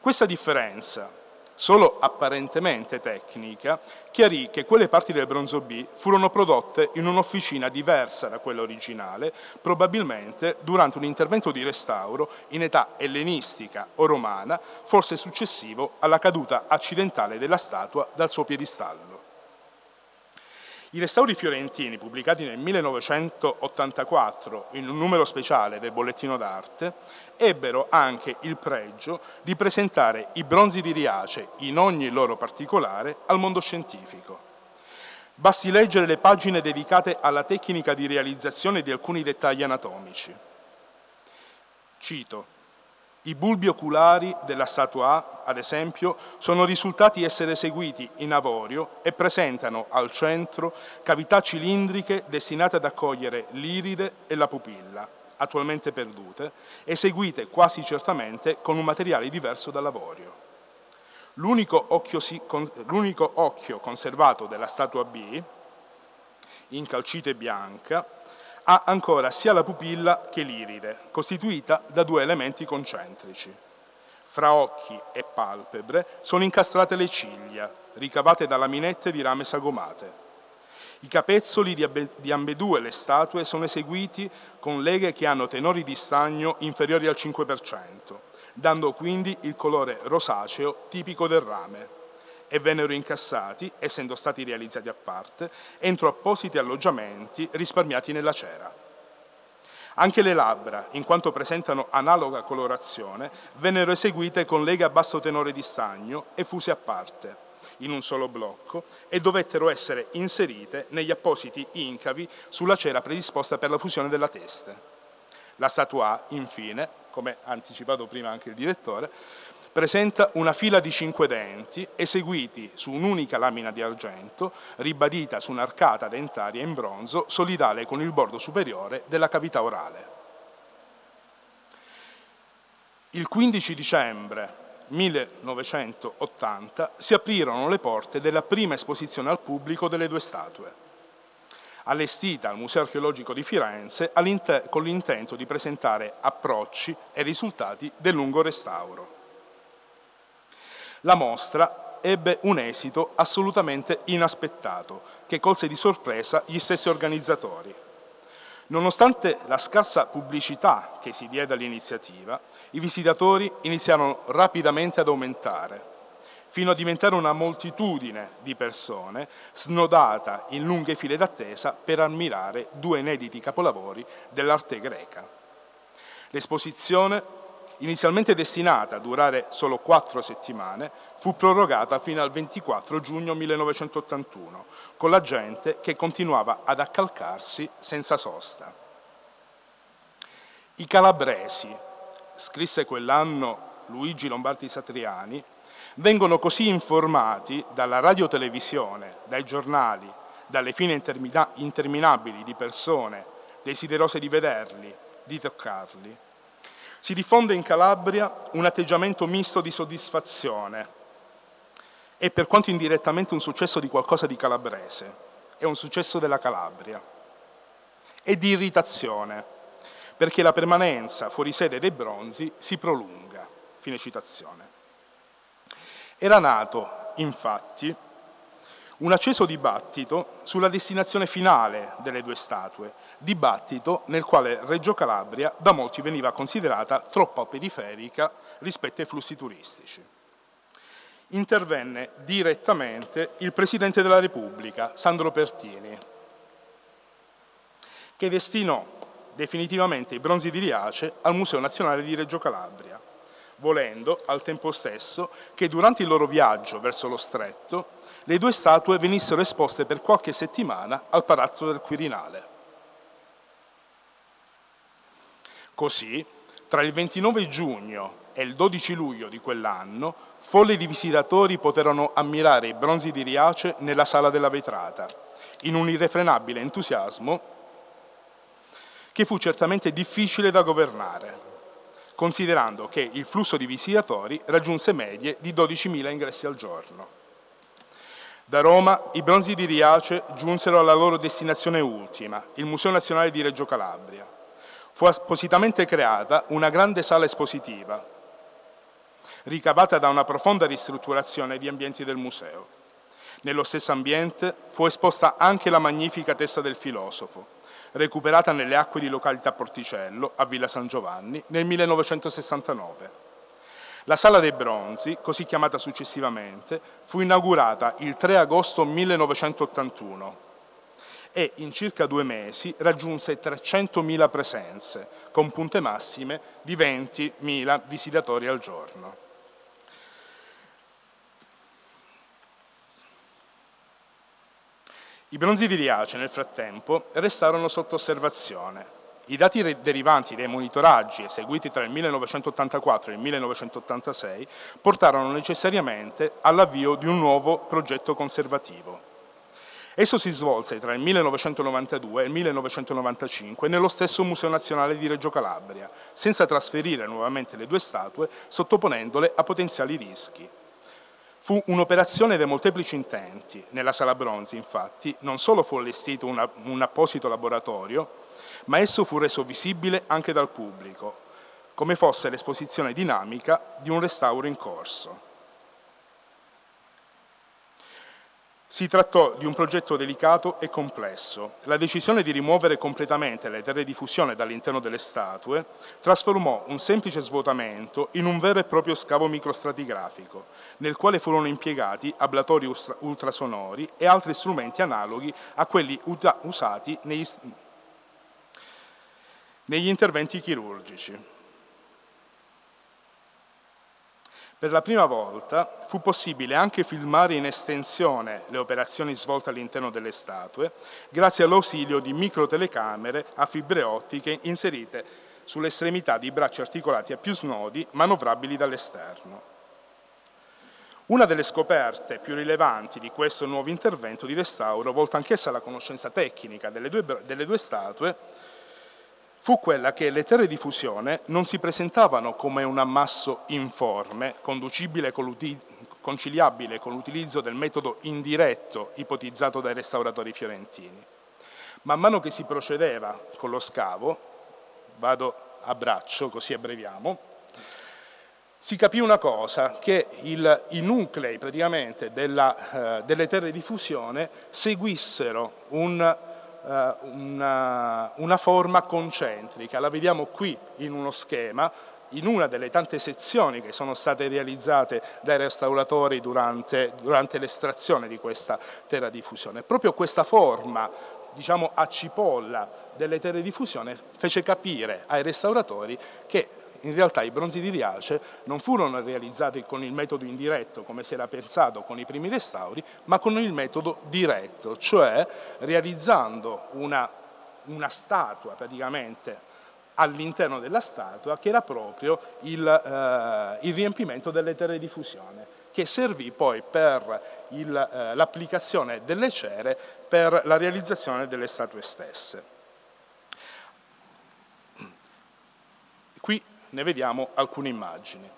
Questa differenza solo apparentemente tecnica, chiarì che quelle parti del bronzo B furono prodotte in un'officina diversa da quella originale, probabilmente durante un intervento di restauro in età ellenistica o romana, forse successivo alla caduta accidentale della statua dal suo piedistallo. I restauri fiorentini, pubblicati nel 1984 in un numero speciale del Bollettino d'Arte, ebbero anche il pregio di presentare i bronzi di Riace in ogni loro particolare al mondo scientifico. Basti leggere le pagine dedicate alla tecnica di realizzazione di alcuni dettagli anatomici. Cito, i bulbi oculari della statua A, ad esempio, sono risultati essere eseguiti in avorio e presentano al centro cavità cilindriche destinate ad accogliere l'iride e la pupilla, attualmente perdute, eseguite quasi certamente con un materiale diverso dall'avorio. L'unico occhio, occhio conservato della statua B, in calcite bianca, ha ancora sia la pupilla che l'iride, costituita da due elementi concentrici. Fra occhi e palpebre sono incastrate le ciglia, ricavate da laminette di rame sagomate. I capezzoli di ambedue le statue sono eseguiti con leghe che hanno tenori di stagno inferiori al 5%, dando quindi il colore rosaceo tipico del rame e vennero incassati, essendo stati realizzati a parte, entro appositi alloggiamenti risparmiati nella cera. Anche le labbra, in quanto presentano analoga colorazione, vennero eseguite con leghe a basso tenore di stagno e fuse a parte, in un solo blocco, e dovettero essere inserite negli appositi incavi sulla cera predisposta per la fusione della testa. La statua, infine, come ha anticipato prima anche il direttore, presenta una fila di cinque denti eseguiti su un'unica lamina di argento, ribadita su un'arcata dentaria in bronzo, solidale con il bordo superiore della cavità orale. Il 15 dicembre 1980 si aprirono le porte della prima esposizione al pubblico delle due statue, allestita al Museo archeologico di Firenze con l'intento di presentare approcci e risultati del lungo restauro. La mostra ebbe un esito assolutamente inaspettato, che colse di sorpresa gli stessi organizzatori. Nonostante la scarsa pubblicità che si diede all'iniziativa, i visitatori iniziarono rapidamente ad aumentare, fino a diventare una moltitudine di persone snodata in lunghe file d'attesa per ammirare due inediti capolavori dell'arte greca. L'esposizione inizialmente destinata a durare solo quattro settimane, fu prorogata fino al 24 giugno 1981, con la gente che continuava ad accalcarsi senza sosta. I calabresi, scrisse quell'anno Luigi Lombardi Satriani, vengono così informati dalla radiotelevisione, dai giornali, dalle file interminabili di persone desiderose di vederli, di toccarli, si diffonde in Calabria un atteggiamento misto di soddisfazione e per quanto indirettamente un successo di qualcosa di calabrese, è un successo della Calabria, e di irritazione, perché la permanenza fuori sede dei bronzi si prolunga. Fine citazione. Era nato, infatti, un acceso dibattito sulla destinazione finale delle due statue, dibattito nel quale Reggio Calabria da molti veniva considerata troppo periferica rispetto ai flussi turistici. Intervenne direttamente il Presidente della Repubblica, Sandro Pertini, che destinò definitivamente i bronzi di Riace al Museo Nazionale di Reggio Calabria, volendo al tempo stesso che durante il loro viaggio verso lo stretto le due statue venissero esposte per qualche settimana al Palazzo del Quirinale. Così, tra il 29 giugno e il 12 luglio di quell'anno, folle di visitatori poterono ammirare i bronzi di Riace nella Sala della Vetrata, in un irrefrenabile entusiasmo che fu certamente difficile da governare, considerando che il flusso di visitatori raggiunse medie di 12.000 ingressi al giorno. Da Roma i bronzi di Riace giunsero alla loro destinazione ultima, il Museo Nazionale di Reggio Calabria. Fu appositamente creata una grande sala espositiva, ricavata da una profonda ristrutturazione di ambienti del museo. Nello stesso ambiente fu esposta anche la magnifica testa del filosofo, recuperata nelle acque di località Porticello, a Villa San Giovanni, nel 1969. La Sala dei Bronzi, così chiamata successivamente, fu inaugurata il 3 agosto 1981 e in circa due mesi raggiunse 300.000 presenze, con punte massime di 20.000 visitatori al giorno. I bronzi di Riace nel frattempo restarono sotto osservazione i dati derivanti dai monitoraggi eseguiti tra il 1984 e il 1986 portarono necessariamente all'avvio di un nuovo progetto conservativo. Esso si svolse tra il 1992 e il 1995 nello stesso Museo Nazionale di Reggio Calabria, senza trasferire nuovamente le due statue, sottoponendole a potenziali rischi. Fu un'operazione dai molteplici intenti. Nella Sala Bronzi, infatti, non solo fu allestito una, un apposito laboratorio, ma esso fu reso visibile anche dal pubblico, come fosse l'esposizione dinamica di un restauro in corso. Si trattò di un progetto delicato e complesso. La decisione di rimuovere completamente le terre di fusione dall'interno delle statue trasformò un semplice svuotamento in un vero e proprio scavo microstratigrafico, nel quale furono impiegati ablatori ultrasonori e altri strumenti analoghi a quelli usati negli, negli interventi chirurgici. Per la prima volta fu possibile anche filmare in estensione le operazioni svolte all'interno delle statue grazie all'ausilio di microtelecamere a fibre ottiche inserite sulle estremità di bracci articolati a più snodi manovrabili dall'esterno. Una delle scoperte più rilevanti di questo nuovo intervento di restauro, volta anch'essa alla conoscenza tecnica delle due, delle due statue, fu quella che le terre di fusione non si presentavano come un ammasso informe, conciliabile con l'utilizzo del metodo indiretto ipotizzato dai restauratori fiorentini. Man mano che si procedeva con lo scavo, vado a braccio così abbreviamo, si capì una cosa, che il, i nuclei praticamente della, eh, delle terre di fusione seguissero un una, una forma concentrica, la vediamo qui in uno schema, in una delle tante sezioni che sono state realizzate dai restauratori durante, durante l'estrazione di questa terra di fusione. Proprio questa forma diciamo, a cipolla delle terre di fusione fece capire ai restauratori che in realtà i bronzi di Riace non furono realizzati con il metodo indiretto come si era pensato con i primi restauri, ma con il metodo diretto, cioè realizzando una, una statua praticamente all'interno della statua che era proprio il, eh, il, riempimento delle terre di fusione che servì poi per eh, l'applicazione delle cere per la realizzazione delle statue stesse. Qui ne vediamo alcune immagini.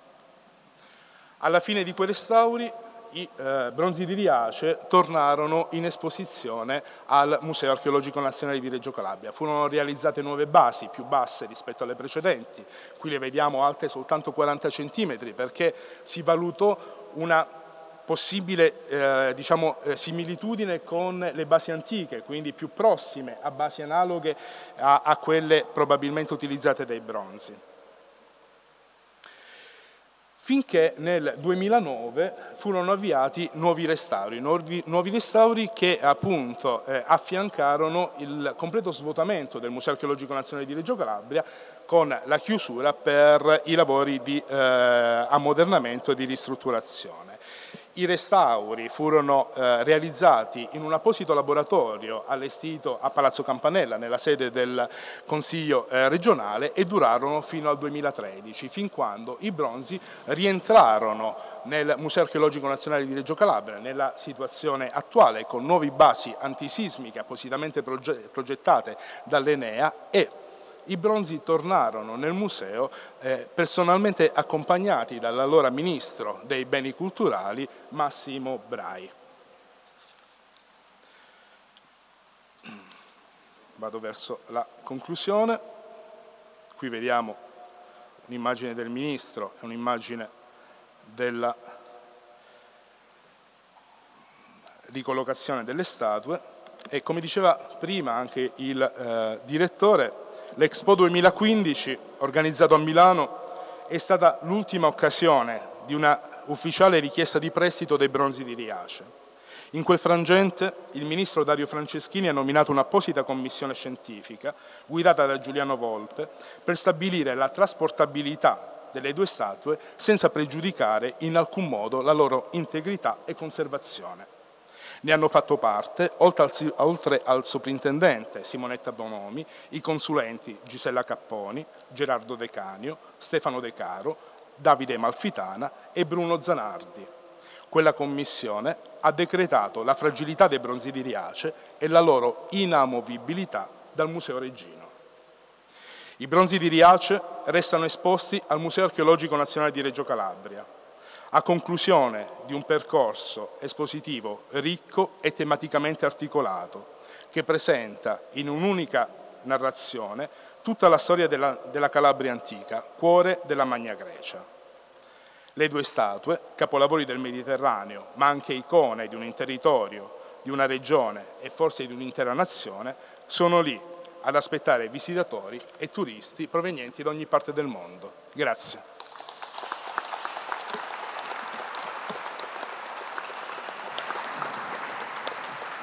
Alla fine di quei restauri i eh, bronzi di Riace tornarono in esposizione al Museo Archeologico Nazionale di Reggio Calabria. Furono realizzate nuove basi, più basse rispetto alle precedenti, qui le vediamo alte soltanto 40 cm perché si valutò una possibile eh, diciamo, eh, similitudine con le basi antiche, quindi più prossime a basi analoghe a, a quelle probabilmente utilizzate dai bronzi. Finché nel 2009 furono avviati nuovi restauri, nuovi, restauri che appunto eh, affiancarono il completo svuotamento del Museo Archeologico Nazionale di Reggio Calabria con la chiusura per i lavori di eh, ammodernamento e di ristrutturazione. I restauri furono eh, realizzati in un apposito laboratorio allestito a Palazzo Campanella, nella sede del Consiglio eh, regionale, e durarono fino al 2013, fin quando i bronzi rientrarono nel Museo Archeologico Nazionale di Reggio Calabria, nella situazione attuale, con nuovi basi antisismiche appositamente progettate dall'Enea e i bronzi tornarono nel museo eh, personalmente accompagnati dall'allora ministro dei beni culturali Massimo Brai. Vado verso la conclusione. Qui vediamo un'immagine del ministro e un'immagine della ricollocazione delle statue e come diceva prima anche il eh, direttore L'Expo 2015, organizzato a Milano, è stata l'ultima occasione di una ufficiale richiesta di prestito dei bronzi di Riace. In quel frangente il ministro Dario Franceschini ha nominato un'apposita commissione scientifica, guidata da Giuliano Volpe, per stabilire la trasportabilità delle due statue senza pregiudicare in alcun modo la loro integrità e conservazione. Ne hanno fatto parte, oltre al, oltre al soprintendente Simonetta Bonomi, i consulenti Gisella Capponi, Gerardo De Canio, Stefano De Caro, Davide Malfitana e Bruno Zanardi. Quella commissione ha decretato la fragilità dei bronzi di Riace e la loro inamovibilità dal Museo Regino. I bronzi di Riace restano esposti al Museo Archeologico Nazionale di Reggio Calabria, a conclusione di un percorso espositivo ricco e tematicamente articolato, che presenta in un'unica narrazione tutta la storia della, della Calabria antica, cuore della Magna Grecia. Le due statue, capolavori del Mediterraneo, ma anche icone di un territorio, di una regione e forse di un'intera nazione, sono lì ad aspettare visitatori e turisti provenienti da ogni parte del mondo. Grazie.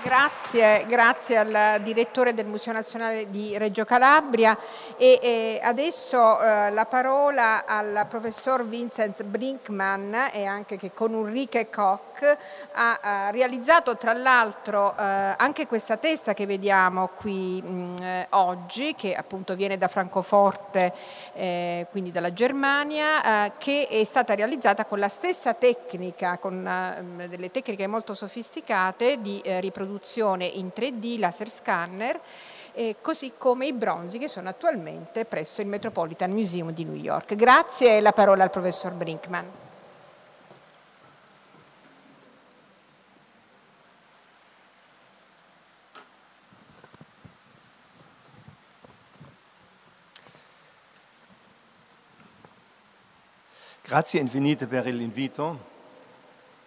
Grazie, grazie al direttore del Museo Nazionale di Reggio Calabria e, e adesso eh, la parola al professor Vincent Brinkman e anche che con Ulrike Koch ha, ha realizzato tra l'altro eh, anche questa testa che vediamo qui mh, eh, oggi che appunto viene da Francoforte eh, quindi dalla Germania eh, che è stata realizzata con la stessa tecnica con eh, delle tecniche molto sofisticate di riproduzione riproduzione in 3D, laser scanner, eh, così come i bronzi che sono attualmente presso il Metropolitan Museum di New York. Grazie e la parola al professor Brinkman. Grazie infinite per l'invito.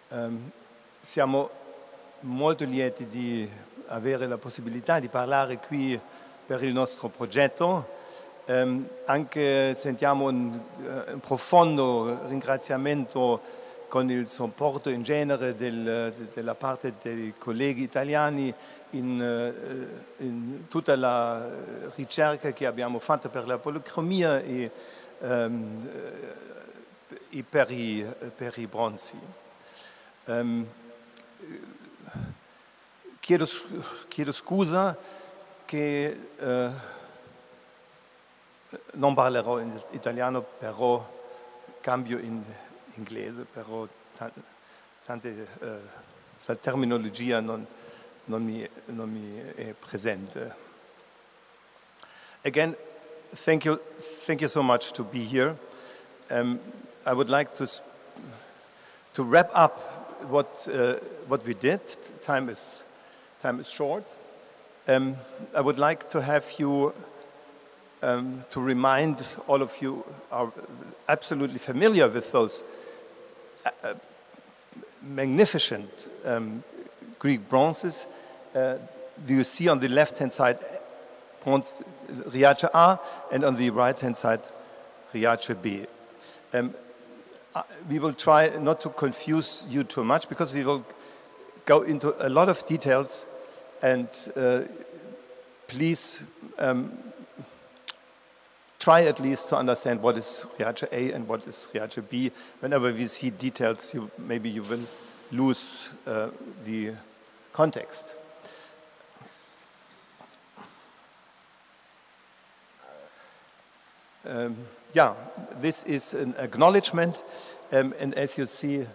Um, siamo molto lieti di avere la possibilità di parlare qui per il nostro progetto. Um, anche sentiamo un, uh, un, profondo ringraziamento con il supporto in genere del, della parte dei colleghi italiani in, uh, in, tutta la ricerca che abbiamo fatto per la policromia e, um, e per, i, per, i, bronzi. Um, Chiedo, chiedo scusa che eh, non parlerò in italiano, però cambio in inglese, però tante, eh, la terminologia non, non, mi, non mi è presente. Again, thank you, thank you so much to be here. Um, I would like to, to wrap up what, uh, what we did. Time is time is short. Um, I would like to have you um, to remind all of you are absolutely familiar with those uh, uh magnificent um, Greek bronzes. Uh, you see on the left-hand side bronze Riace A and on the right-hand side Riace B. Um, we will try not to confuse you too much because we will go into a lot of details and uh, please um, try at least to understand what is Riace A and what is Riace B. Whenever we see details, you, maybe you will lose uh, the context. Um, yeah, this is an acknowledgement, um, and as you see,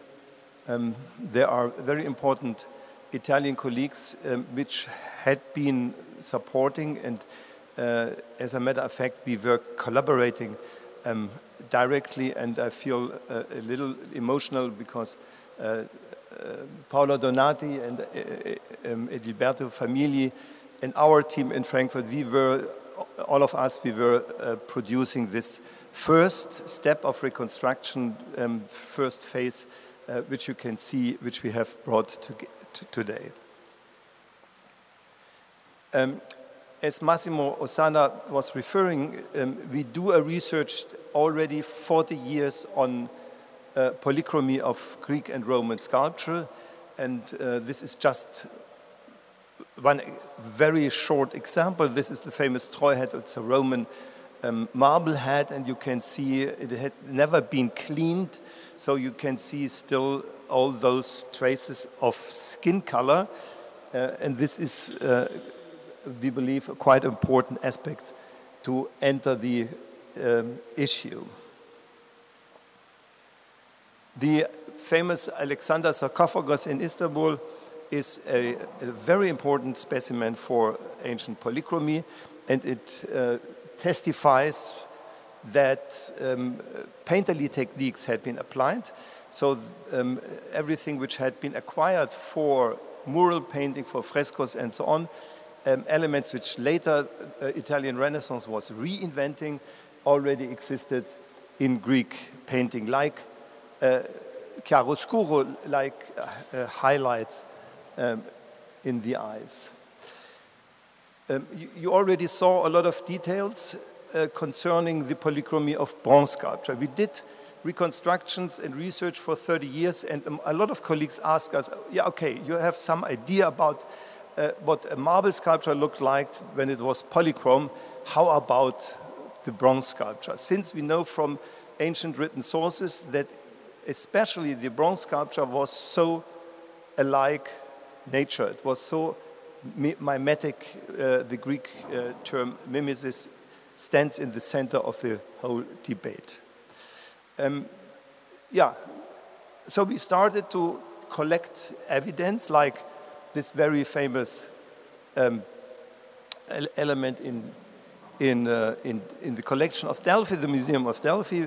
um, there are very important Italian colleagues um, which had been supporting, and uh, as a matter of fact, we were collaborating um, directly, and I feel uh, a little emotional because uh, uh Paolo Donati and uh, um, Edilberto Famigli and our team in Frankfurt, we were all of us, we were uh, producing this first step of reconstruction, um, first phase, uh, which you can see, which we have brought to, to today. Um, as Massimo Osana was referring, um, we do a research already 40 years on uh, polychromy of Greek and Roman sculpture, and uh, this is just one very short example. This is the famous Troy head. It's a Roman um, marble head, and you can see it had never been cleaned, so you can see still all those traces of skin color. Uh, and this is, uh, we believe, a quite important aspect to enter the um, issue. The famous Alexander sarcophagus in Istanbul is a, a, very important specimen for ancient polychromy, and it uh, testifies that um, painterly techniques had been applied. So um, everything which had been acquired for mural painting, for frescoes, and so on, um, elements which later uh, Italian Renaissance was reinventing, already existed in Greek painting, like uh, chiaroscuro, like uh, highlights um, in the eyes. Um, you, you, already saw a lot of details uh, concerning the polychromy of bronze sculpture. We did reconstructions and research for 30 years, and um, a lot of colleagues ask us, yeah, okay, you have some idea about uh, what a marble sculpture looked like when it was polychrome. How about the bronze sculpture? Since we know from ancient written sources that especially the bronze sculpture was so alike nature. It was so mimetic, uh, the Greek uh, term mimesis stands in the center of the whole debate. Um, yeah, so we started to collect evidence like this very famous um, element in, in, uh, in, in the collection of Delphi, the Museum of Delphi,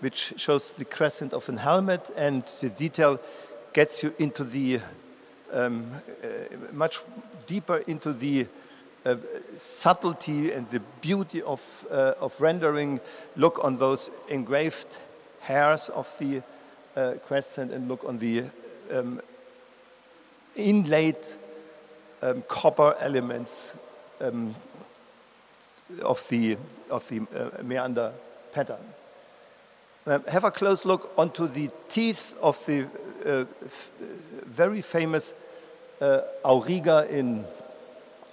which shows the crescent of a helmet and the detail gets you into the um, uh, much deeper into the uh, subtlety and the beauty of, uh, of rendering. Look on those engraved hairs of the uh, crescent and look on the um, inlaid um, copper elements um, of the, of the uh, meander pattern. Um, have a close look onto the teeth of the uh, very famous uh, Auriga in,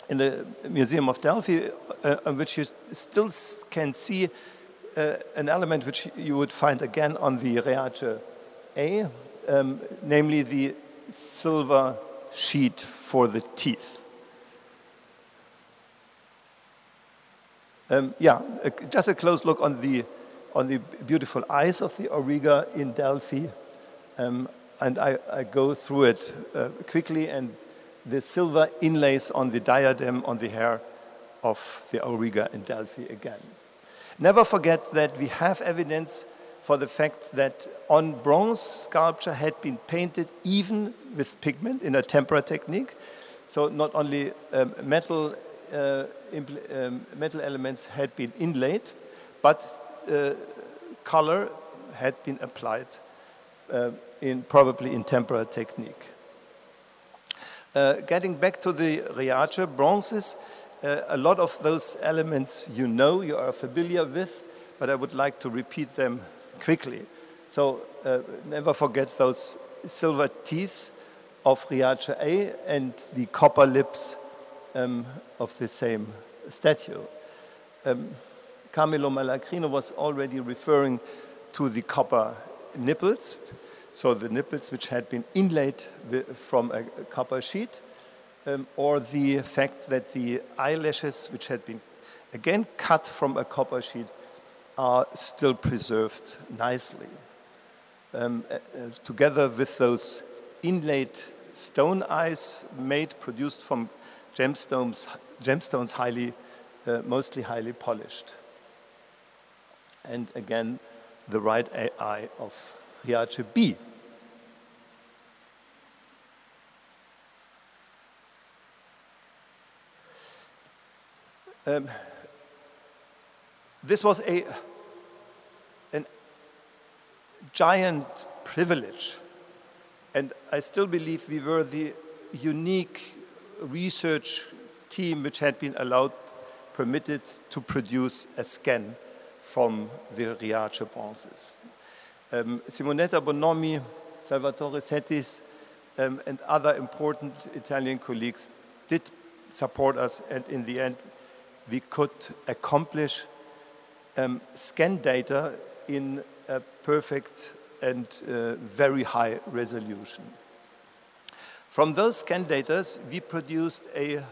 in the Museum of Delphi, uh, which you still can see uh, an element which you would find again on the Riace A, um, namely the silver sheet for the teeth. Um, yeah, just a close look on the, on the beautiful eyes of the Auriga in Delphi. Um, and I, I go through it uh, quickly, and the silver inlays on the diadem on the hair of the Auriga in Delphi again. Never forget that we have evidence for the fact that on bronze sculpture had been painted even with pigment in a tempera technique. So not only um, metal, uh, um, metal elements had been inlaid, but uh, color had been applied uh, in probably in tempera technique. Uh, getting back to the Riace bronzes, uh, a lot of those elements you know, you are familiar with, but I would like to repeat them quickly. So uh, never forget those silver teeth of Riace A and the copper lips um, of the same statue. Um, Camilo Malagrino was already referring to the copper nipples, so the nipples which had been inlaid from a copper sheet, um, or the fact that the eyelashes, which had been again cut from a copper sheet, are still preserved nicely. Um, uh, uh, together with those inlaid stone eyes made, produced from gemstones, gemstones highly, uh, mostly highly polished. And again, the right eye of Riace B. Um, this was a, an giant privilege. And I still believe we were the unique research team which had been allowed, permitted to produce a scan from the Riace bronzes. Um, Simonetta Bonomi, Salvatore Settis, um, and other important Italian colleagues did support us, and in the end, we could accomplish um, scan data in a perfect and uh, very high resolution. From those scan data, we produced a,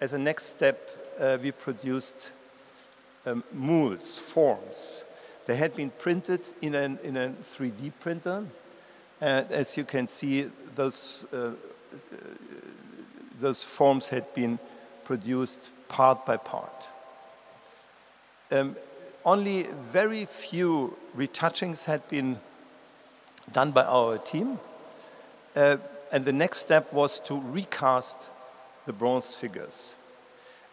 as a next step, uh, we produced um, forms. They had been printed in, an, in a 3D printer. And as you can see, those, uh, those forms had been produced part by part. Um, only very few retouchings had been done by our team. Uh, and the next step was to recast the bronze figures.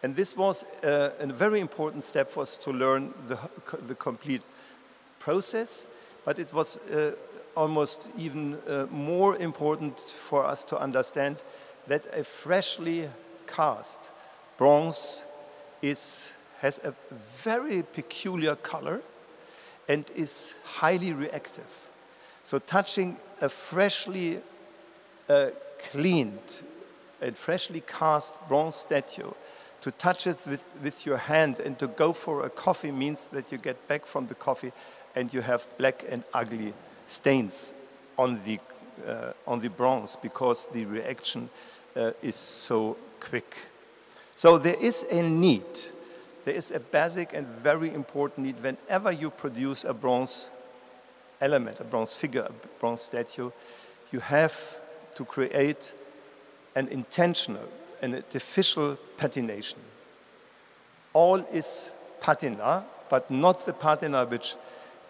And this was uh, a very important step for us to learn the, the complete process, but it was uh, almost even uh, more important for us to understand that a freshly cast bronze is, has a very peculiar color and is highly reactive. So touching a freshly uh, cleaned and freshly cast bronze statue, to touch it with, with your hand and to go for a coffee means that you get back from the coffee and you have black and ugly stains on the, uh, on the bronze because the reaction uh, is so quick. So there is a need, there is a basic and very important need whenever you produce a bronze element, a bronze figure, a bronze statue, you have to create an intentional, an artificial patination. All is patina, but not the patina which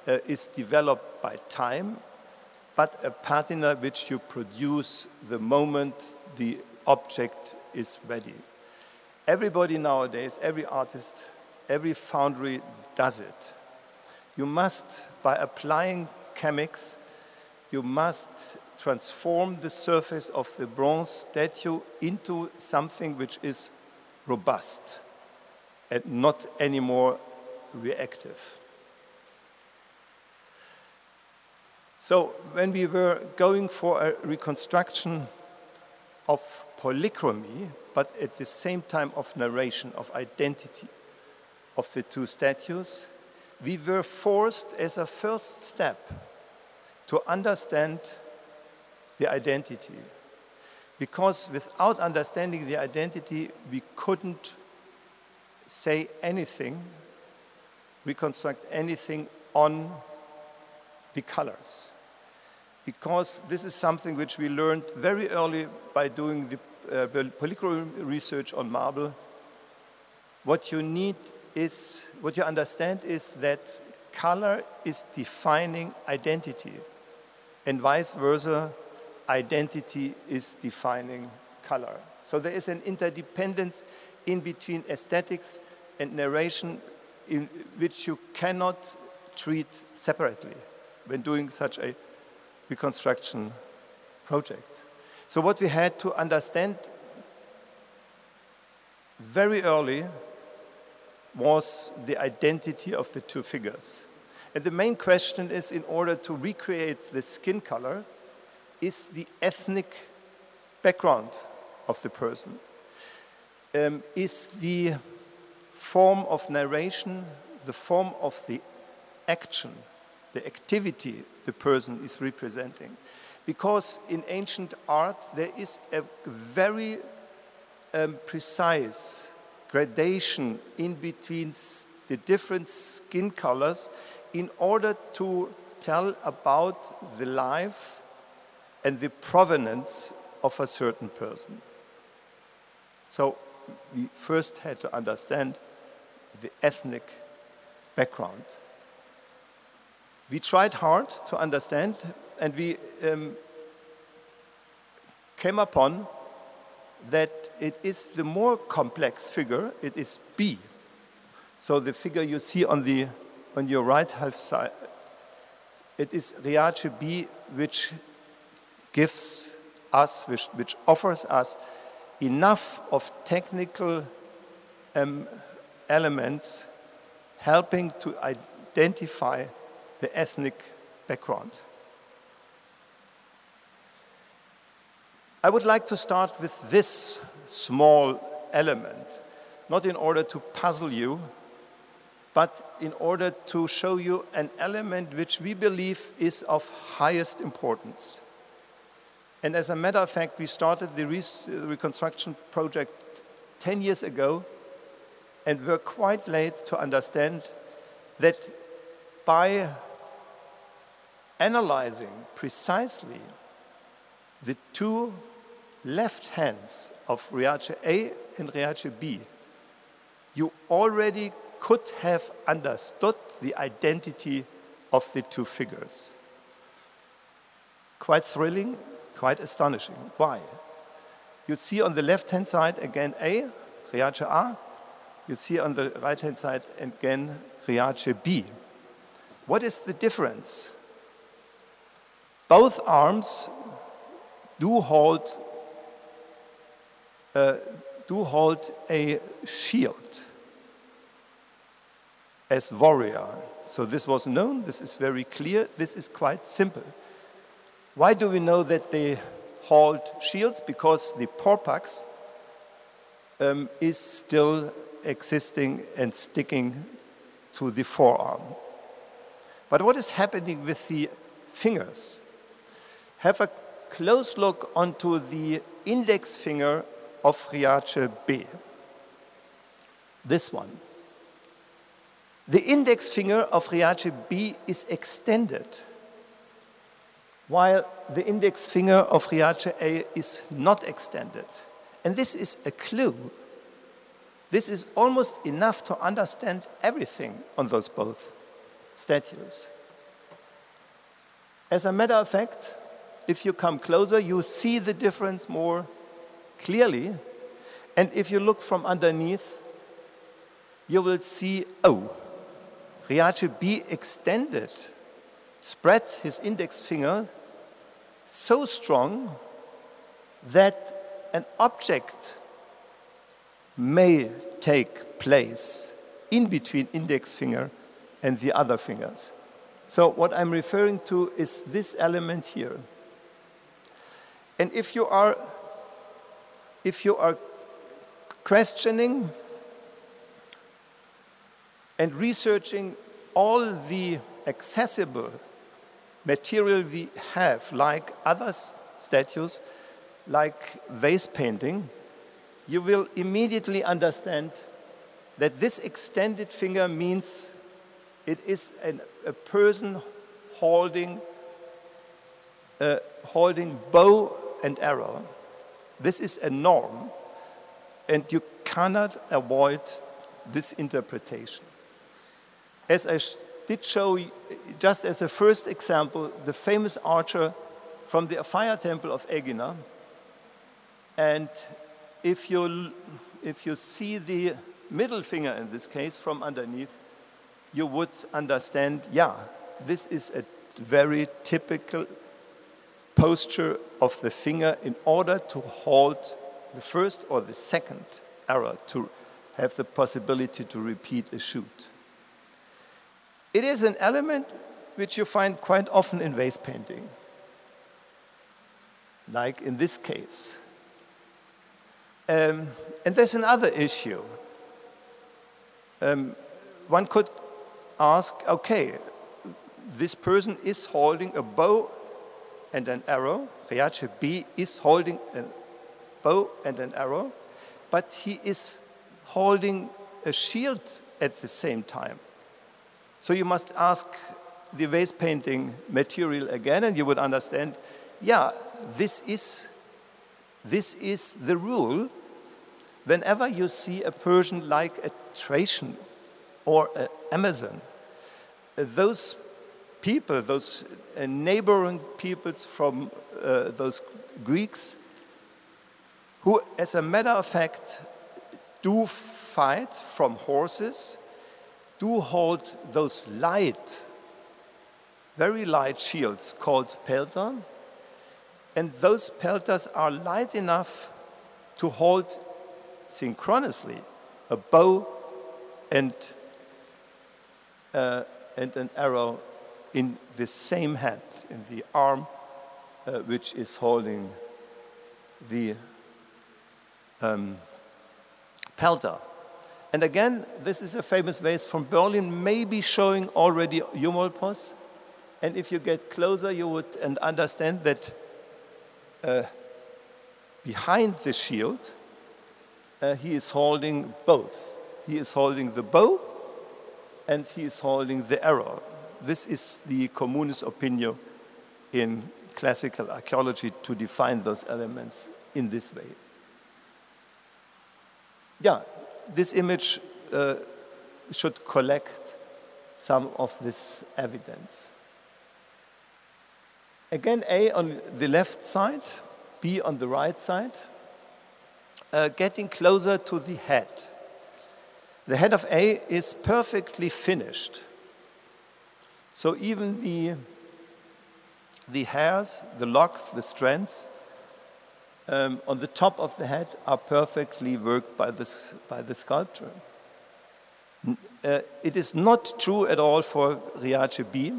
uh, is developed by time, but a patina which you produce the moment the object is ready. Everybody nowadays, every artist, every foundry does it. You must, by applying chemics, you must transform the surface of the bronze statue into something which is robust and not anymore reactive. So when we were going for a reconstruction of polychromy, but at the same time of narration, of identity of the two statues, we were forced as a first step to understand the identity. Because without understanding the identity, we couldn't say anything, reconstruct anything on the colors. Because this is something which we learned very early by doing the uh, research on marble. What you need is, what you understand is that color is defining identity, and vice versa, identity is defining color. So there is an interdependence in between aesthetics and narration in which you cannot treat separately when doing such a reconstruction project. So what we had to understand very early was the identity of the two figures. And the main question is in order to recreate the skin color, is the ethnic background of the person? Um, is the form of narration the form of the action, the activity the person is representing? Because in ancient art, there is a very um, precise gradation in between the different skin colors in order to tell about the life and the provenance of a certain person. So we first had to understand the ethnic background. We tried hard to understand and we um, came upon that it is the more complex figure, it is B. So the figure you see on, the, on your right half side, it is Riace B, which gives us, which, which offers us enough of technical um, elements helping to identify the ethnic background. I would like to start with this small element, not in order to puzzle you, but in order to show you an element which we believe is of highest importance. And as a matter of fact, we started the reconstruction project 10 years ago and were quite late to understand that by analyzing precisely the two left hands of Riace A and Riace B, you already could have understood the identity of the two figures. Quite thrilling, quite astonishing. Why? You see on the left hand side again A, Riace A. You see on the right hand side again Riace B. What is the difference? Both arms do hold uh, do hold a shield as warrior. So this was known, this is very clear, this is quite simple. Why do we know that they hold shields? Because the porpax um, is still existing and sticking to the forearm. But what is happening with the fingers? Have a close look onto the index finger of Riace B. This one. The index finger of Riace B is extended, while the index finger of Riace A is not extended. And this is a clue. This is almost enough to understand everything on those both statues. As a matter of fact, if you come closer, you see the difference more clearly. And if you look from underneath, you will see, oh, Riace B extended, spread his index finger so strong that an object may take place in between index finger and the other fingers. So what I'm referring to is this element here. And if you are if you are questioning and researching all the accessible material we have, like other statues, like vase painting, you will immediately understand that this extended finger means it is an, a person holding, uh, holding bow and arrow. This is a norm, and you cannot avoid this interpretation. As I did show, just as a first example, the famous archer from the fire temple of Egina. And if you, if you see the middle finger in this case from underneath, you would understand, yeah, this is a very typical posture of the finger in order to hold the first or the second arrow to have the possibility to repeat a shoot. it is an element which you find quite often in vase painting, like in this case. Um, and there's another issue. Um, one could ask, okay, this person is holding a bow and an arrow. Riace B is holding a bow and an arrow, but he is holding a shield at the same time. So you must ask the vase painting material again, and you would understand, yeah, this is, this is the rule. Whenever you see a Persian like a Thracian or an Amazon, those people, those uh, neighboring peoples from uh, those Greeks, who, as a matter of fact, do fight from horses, do hold those light, very light shields called pelton, and those pelters are light enough to hold synchronously a bow and, uh, and an arrow in the same hand, in the arm uh, which is holding the um, pelter. And again, this is a famous vase from Berlin, maybe showing already Eumolpos. And if you get closer, you would and understand that uh, behind the shield, uh, he is holding both. He is holding the bow and he is holding the arrow. This is the communis opinio in classical archaeology to define those elements in this way. Yeah, this image uh, should collect some of this evidence. Again, A on the left side, B on the right side, uh, getting closer to the head. The head of A is perfectly finished. So even the, the hairs, the locks, the strands um, on the top of the head are perfectly worked by, this, by the sculptor. Uh, it is not true at all for Riace B.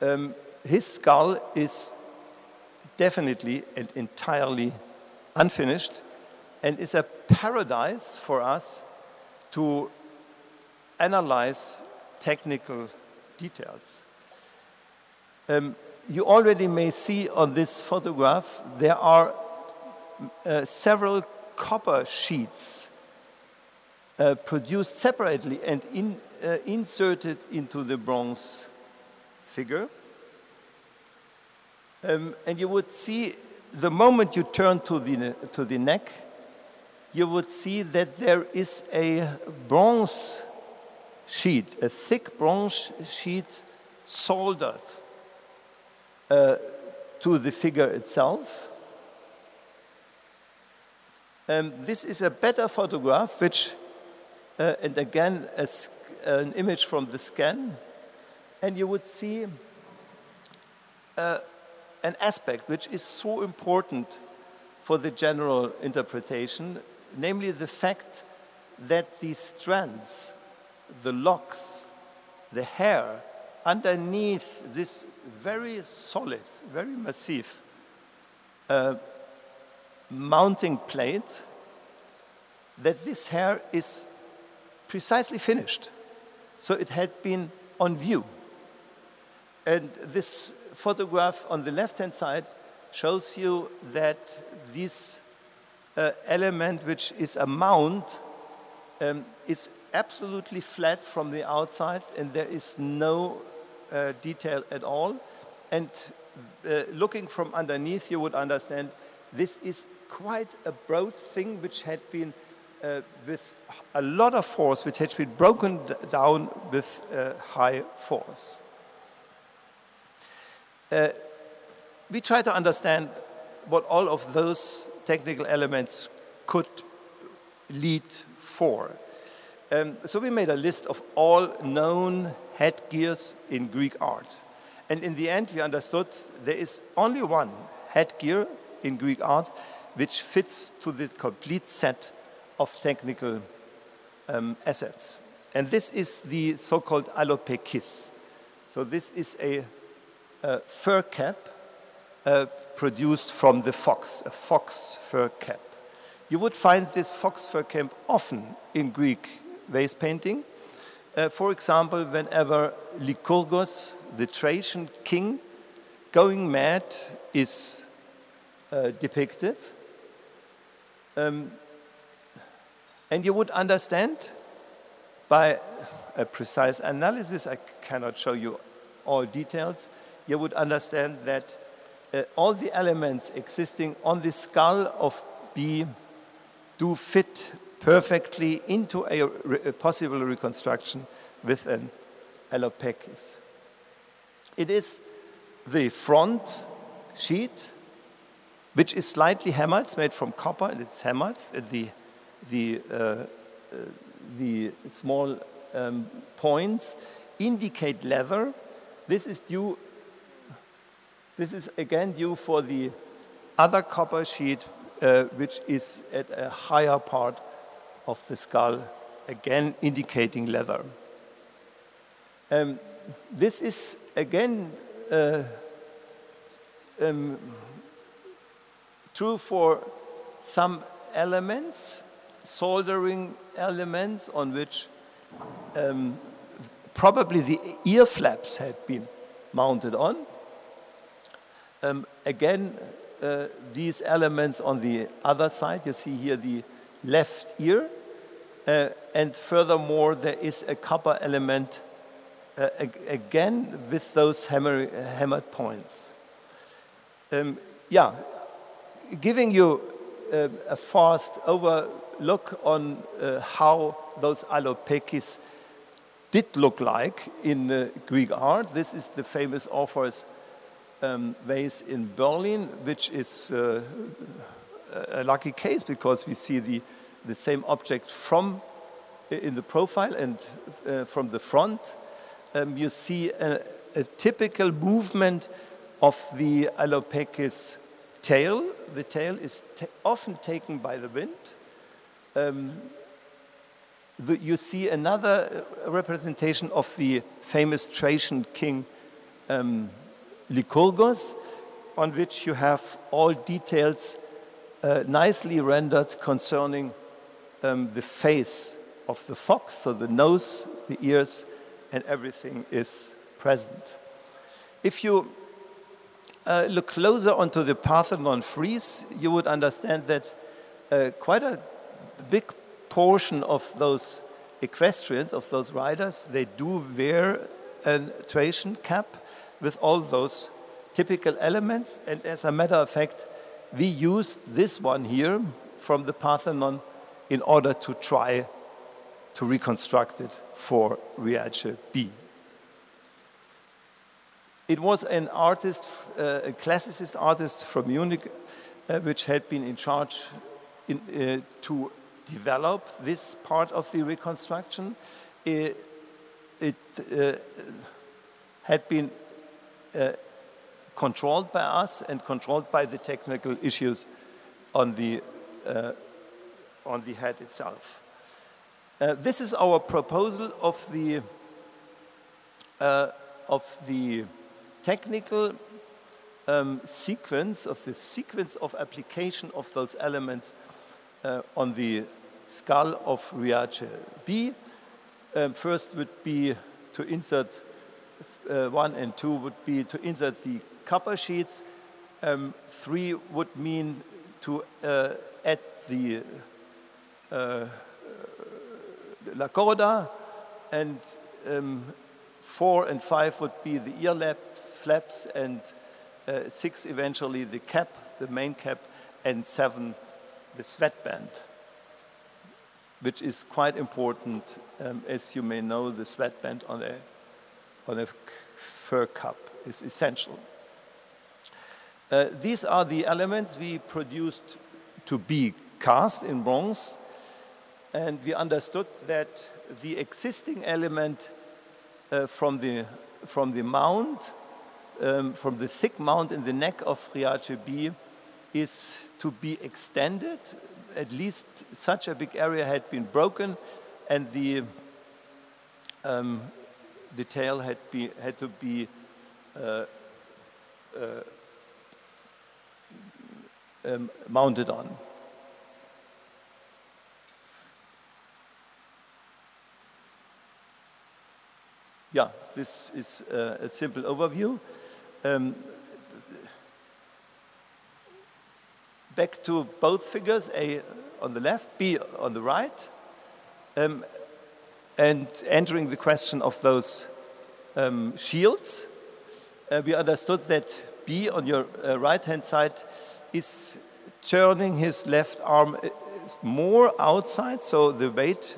Um, his skull is definitely and entirely unfinished and is a paradise for us to analyze technical details. Um, you already may see on this photograph there are uh, several copper sheets uh, produced separately and in, uh, inserted into the bronze figure. Um, and you would see the moment you turn to the, to the neck, you would see that there is a bronze sheet, a thick bronze sheet soldered uh, to the figure itself. Um, this is a better photograph, which, uh, and again, an image from the scan, and you would see uh, an aspect which is so important for the general interpretation, namely the fact that these strands, the locks, the hair underneath this very solid, very massive uh, mounting plate, that this hair is precisely finished. So it had been on view. And this photograph on the left-hand side shows you that this uh, element, which is a mount, um, is absolutely flat from the outside and there is no uh, detail at all. And uh, looking from underneath, you would understand this is quite a broad thing which had been uh, with a lot of force, which had been broken down with uh, high force. Uh, we try to understand what all of those technical elements could lead for. Um, so we made a list of all known headgears in Greek art. And in the end, we understood there is only one headgear in Greek art which fits to the complete set of technical um, assets. and this is the so-called alopecis. So this is a, a fur cap uh, produced from the fox, a fox fur cap. You would find this fox fur cap often in Greek vase painting. Uh, for example, whenever Lycurgus, the Thracian king, going mad is uh, depicted. Um, and you would understand by a precise analysis, I cannot show you all details, you would understand that uh, all the elements existing on the skull of B do fit perfectly into a, a possible reconstruction with an alopecis. It is the front sheet, which is slightly hammered. It's made from copper and it's hammered. The, the, uh, uh, the small um, points indicate leather. This is due, this is again due for the other copper sheet, uh, which is at a higher part of the skull, again indicating leather. Um, this is again uh, um, true for some elements, soldering elements on which um, probably the ear flaps had been mounted on. Um, again, uh, these elements on the other side, you see here the left ear, uh, and furthermore, there is a copper element uh, again with those hammer, hammered points. Um, yeah, giving you uh, a fast overlook on uh, how those alopecis did look like in uh, Greek art. This is the famous Orpheus um, vase in Berlin, which is uh, a lucky case because we see the, the same object from in the profile and uh, from the front um, you see a, a, typical movement of the Alopecis tail. The tail is often taken by the wind. Um, the, you see another representation of the famous Thracian king um, Lycurgus, on which you have all details uh, nicely rendered concerning um, the face of the fox, so the nose, the ears, and everything is present. If you uh, look closer onto the Parthenon frieze, you would understand that uh, quite a big portion of those equestrians, of those riders, they do wear a Thracian cap with all those typical elements. And as a matter of fact, we used this one here from the Parthenon in order to try to reconstruct it for Riace B. It was an artist, uh, a classicist artist from Munich, uh, which had been in charge in, uh, to develop this part of the reconstruction. It, it uh, had been uh, controlled by us and controlled by the technical issues on the, uh, on the head itself. Uh, this is our proposal of the, uh, of the technical um, sequence, of the sequence of application of those elements uh, on the skull of Riace B. Um, first would be to insert uh, one and two would be to insert the copper sheets. Um, three would mean to uh, add the uh, La Corda, and um, four and five would be the ear laps, flaps, and uh, six eventually the cap, the main cap, and seven the sweatband, which is quite important. Um, as you may know, the sweatband on a, on a fur cup is essential. Uh, these are the elements we produced to be cast in bronze and we understood that the existing element uh, from, the, from the mount, um, from the thick mount in the neck of Riace B is to be extended. At least such a big area had been broken and the um, the tail had, be, had to be uh, uh, um, mounted on. Yeah, this is uh, a simple overview. Um, back to both figures, A on the left, B on the right, um, and entering the question of those um, shields, uh, we understood that B on your uh, right-hand side is turning his left arm uh, more outside, so the weight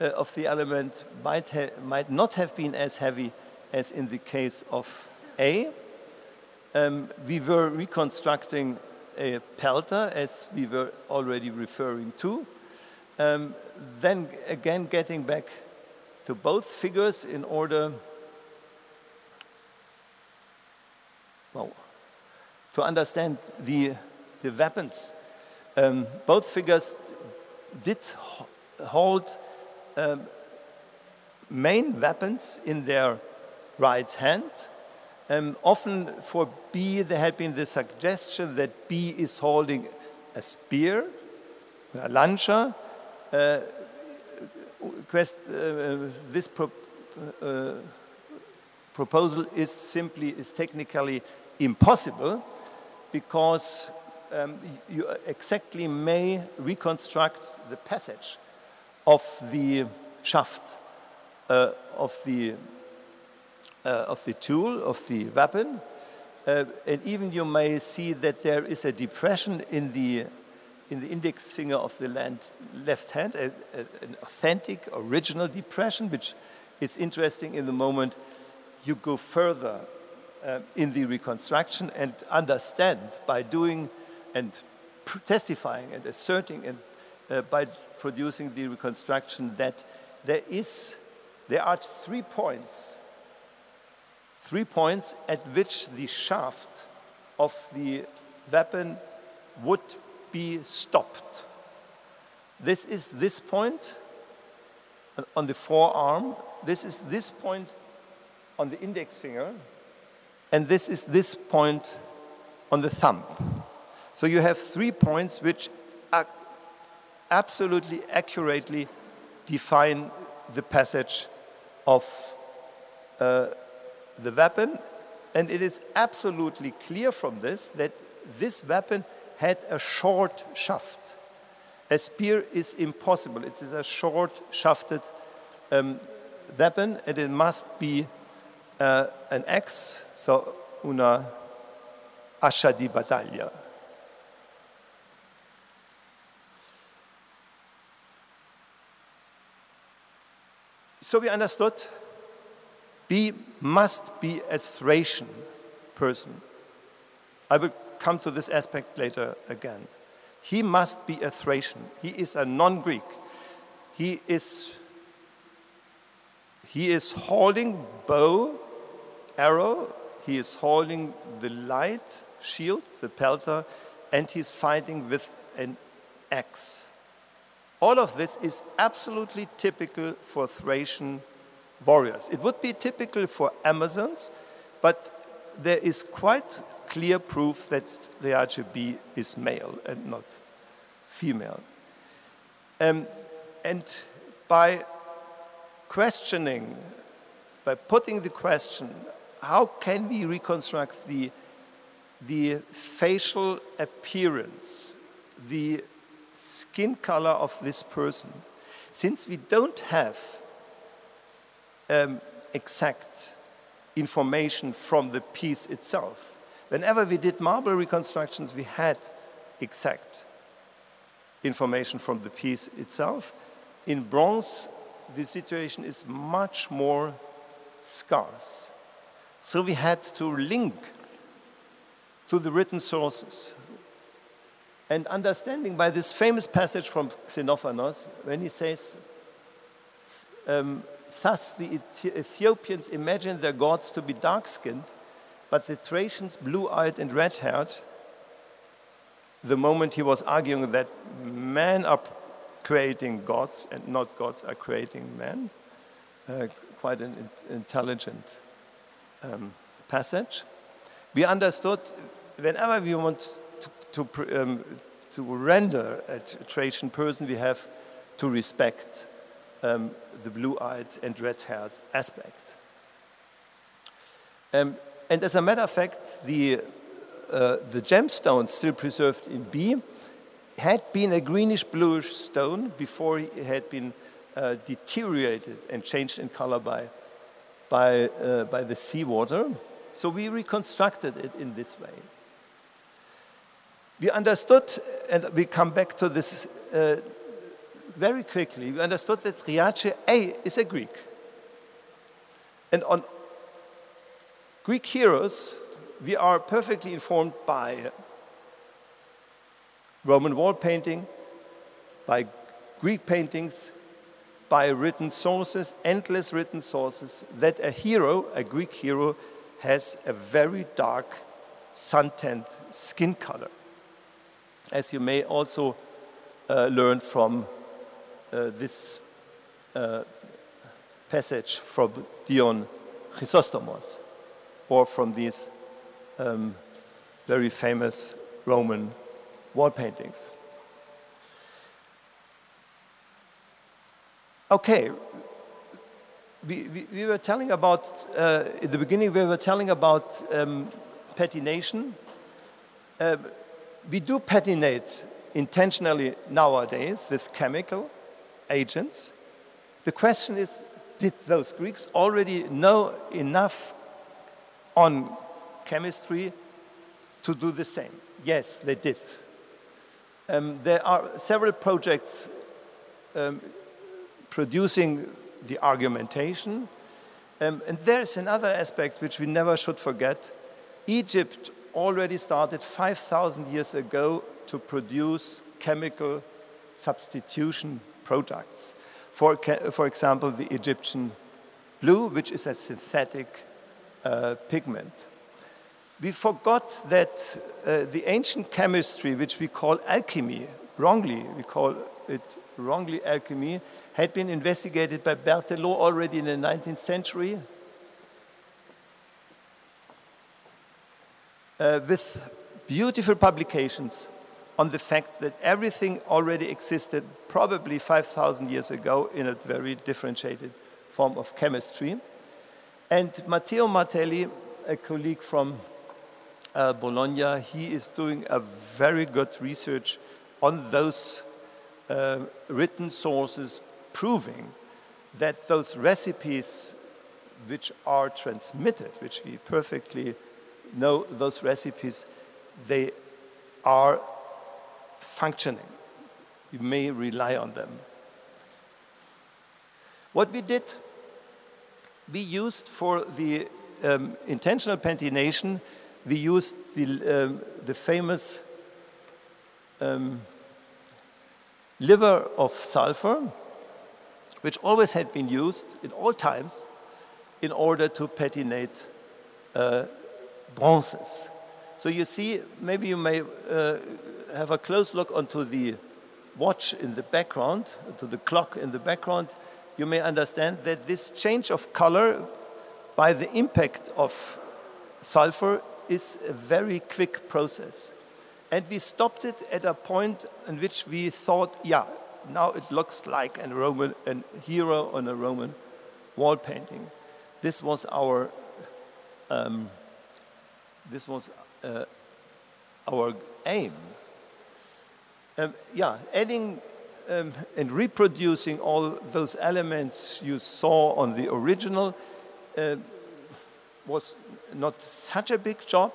uh, of the element might, might not have been as heavy as in the case of A. Um, we were reconstructing a pelter, as we were already referring to. Um, then again, getting back to both figures in order well, to understand the, the weapons. Um, both figures did hold um, main weapons in their right hand. Um, often for B, there had been the suggestion that B is holding a spear, a lancia. Uh, quest, uh, this pro uh, proposal is simply, is technically impossible because um, you exactly may reconstruct the passage of the shaft uh, of the uh, of the tool of the weapon, uh, and even you may see that there is a depression in the in the index finger of the left hand, a, a, an authentic, original depression, which is interesting in the moment. You go further uh, in the reconstruction and understand by doing and testifying and asserting and uh, by producing the reconstruction that there is there are three points three points at which the shaft of the weapon would be stopped. This is this point on the forearm. This is this point on the index finger. And this is this point on the thumb. So you have three points which absolutely accurately define the passage of uh, the weapon. And it is absolutely clear from this that this weapon had a short shaft. A spear is impossible. It is a short shafted um, weapon and it must be uh, an axe, so una ascia di battaglia. So we understood B must be a Thracian person. I will come to this aspect later again. He must be a Thracian. He is a non Greek. He is, he is holding bow, arrow, he is holding the light shield, the pelter, and he's fighting with an axe. All of this is absolutely typical for Thracian warriors. It would be typical for Amazons, but there is quite clear proof that the RGB is male and not female. Um, and by questioning, by putting the question, how can we reconstruct the, the facial appearance, the skin color of this person, since we don't have um, exact information from the piece itself. Whenever we did marble reconstructions, we had exact information from the piece itself. In bronze, the situation is much more scarce. So we had to link to the written sources and understanding by this famous passage from Xenophanes when he says, um, Thus the Ethiopians imagined their gods to be dark skinned, but the Thracians blue eyed and red haired. The moment he was arguing that men are creating gods and not gods are creating men. uh, quite an in intelligent um, passage. We understood whenever we want to, to, um, to render a Trajan person, we have to respect um, the blue-eyed and red-haired aspect. Um, and as a matter of fact, the, uh, the gemstone still preserved in B had been a greenish-bluish stone before it had been uh, deteriorated and changed in color by, by, uh, by the seawater. So we reconstructed it in this way. We understood, and we come back to this uh, very quickly, we understood that Riace A is a Greek. And on Greek heroes, we are perfectly informed by Roman wall painting, by Greek paintings, by written sources, endless written sources, that a hero, a Greek hero, has a very dark suntanned skin color. As you may also uh, learn from uh, this uh, passage from Dion Chrysostomos, or from these um, very famous Roman wall paintings. Okay, we, we, we, were telling about, uh, in the beginning, we were telling about um, patination. Uh, we do patinate intentionally nowadays with chemical agents. The question is, did those Greeks already know enough on chemistry to do the same? Yes, they did. Um, there are several projects um, producing the argumentation. Um, and there's another aspect which we never should forget. Egypt already started 5,000 years ago to produce chemical substitution products. For, for example, the Egyptian blue, which is a synthetic pigment. We forgot that uh, the ancient chemistry, which we call alchemy, wrongly, we call it wrongly alchemy, had been investigated by Berthelot already in the 19th century. Uh, with beautiful publications on the fact that everything already existed probably 5,000 years ago in a very differentiated form of chemistry. And Matteo Martelli, a colleague from uh, Bologna, he is doing a very good research on those uh, written sources proving that those recipes which are transmitted, which we perfectly know those recipes, they are functioning. You may rely on them. What we did, we used for the um, intentional patination, we used the, um, the famous um, liver of sulfur, which always had been used in all times in order to patinate uh, bronzes. So you see, maybe you may uh, have a close look onto the watch in the background, to the clock in the background. You may understand that this change of color by the impact of sulfur is a very quick process. And we stopped it at a point in which we thought, yeah, now it looks like a Roman a hero on a Roman wall painting. This was our um, this was uh, our aim. Um, yeah, adding um, and reproducing all those elements you saw on the original uh, was not such a big job,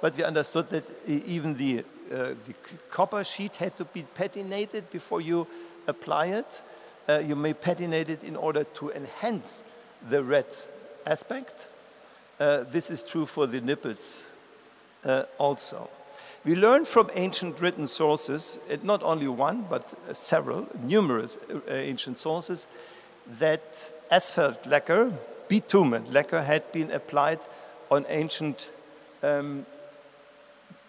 but we understood that even the, uh, the copper sheet had to be patinated before you apply it. Uh, you may patinate it in order to enhance the red aspect. Uh, this is true for the nipples uh, also. We learn from ancient written sources, not only one, but several, numerous uh, ancient sources, that asphalt lacquer, bitumen lacquer, had been applied on ancient um,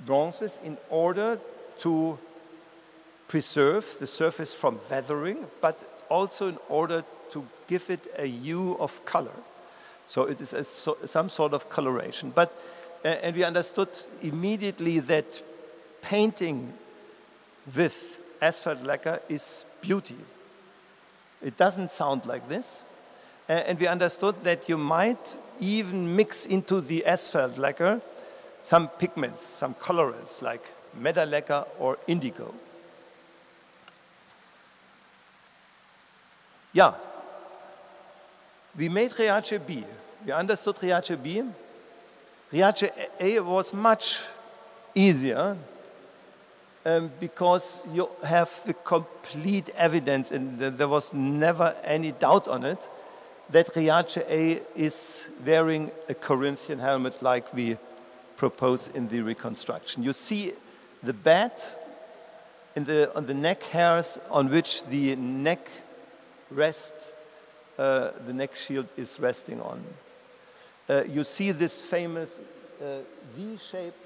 bronzes in order to preserve the surface from weathering, but also in order to give it a hue of color. So it is a, so, some sort of coloration. But, and we understood immediately that painting with asphalt lacquer is beauty. It doesn't sound like this. And we understood that you might even mix into the asphalt lacquer some pigments, some colorants like metal lacquer or indigo. Yeah, we made Riace B. We understood Riace B. Riace A was much easier um, because you have the complete evidence, and there was never any doubt on it, that Riace A is wearing a Corinthian helmet like we propose in the reconstruction. You see the bat in the, on the neck hairs on which the neck rest, uh, the neck shield is resting on. Uh, you see this famous uh, V-shaped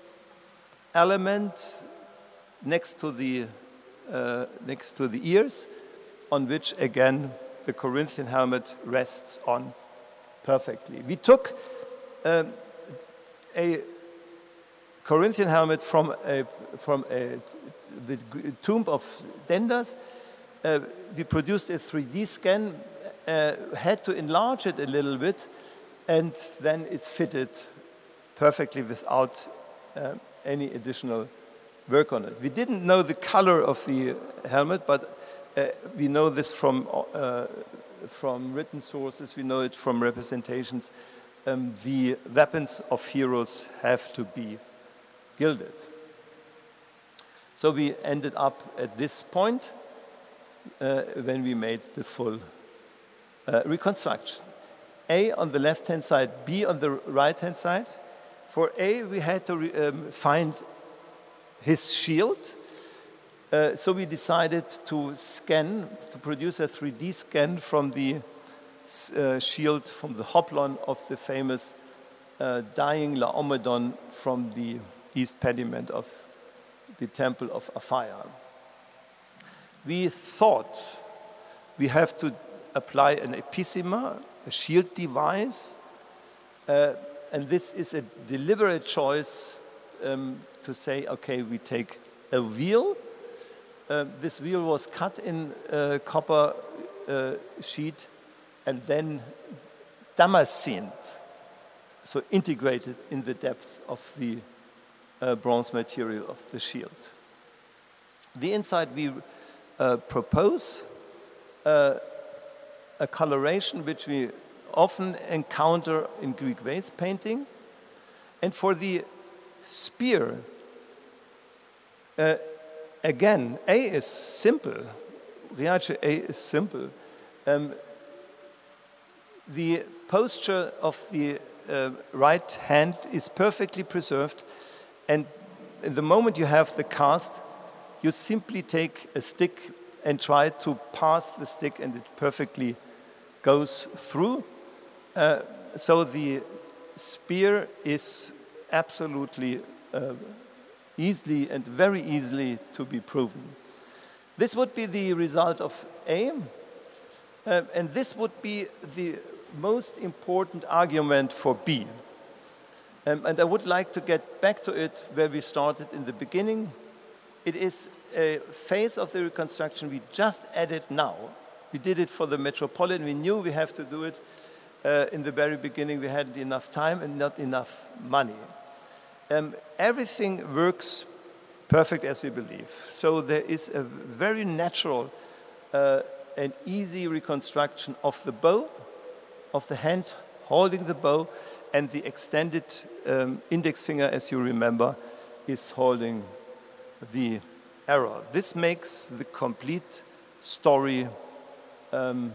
element next to the uh, next to the ears, on which again the Corinthian helmet rests on perfectly. We took um, a Corinthian helmet from a, from a, the tomb of Dendas. Uh, we produced a 3D scan, uh, had to enlarge it a little bit, and then it fitted perfectly without uh, any additional work on it. We didn't know the color of the helmet, but uh, we know this from, uh, from written sources, we know it from representations. Um, the weapons of heroes have to be gilded. So we ended up at this point uh, when we made the full uh, reconstruction. A on the left-hand side, B on the right-hand side. For A, we had to um, find his shield. Uh, so we decided to scan, to produce a 3D scan from the uh, shield, from the hoplon of the famous uh, dying Laomedon from the east pediment of the temple of Aphaia. We thought we have to apply an epicema, a shield device, uh, and this is a deliberate choice um, to say, okay, we take a wheel. Uh, this wheel was cut in uh, copper sheet and then damascened, so integrated in the depth of the uh, bronze material of the shield. The inside we uh, propose uh, a coloration which we often encounter in Greek vase painting. And for the spear, uh, again, A is simple. Riace A is simple. Um, the posture of the uh, right hand is perfectly preserved. And the moment you have the cast, you simply take a stick and try to pass the stick, and it perfectly goes through. Uh, so the spear is absolutely uh, easily and very easily to be proven. This would be the result of A, uh, and this would be the most important argument for B. Um, and I would like to get back to it where we started in the beginning. It is a phase of the reconstruction we just added now. We did it for the Metropolitan. We knew we have to do it uh, in the very beginning. We hadn't enough time and not enough money. Um, everything works perfect as we believe. So there is a very natural uh, and easy reconstruction of the bow, of the hand holding the bow, and the extended um, index finger, as you remember, is holding the arrow. This makes the complete story um,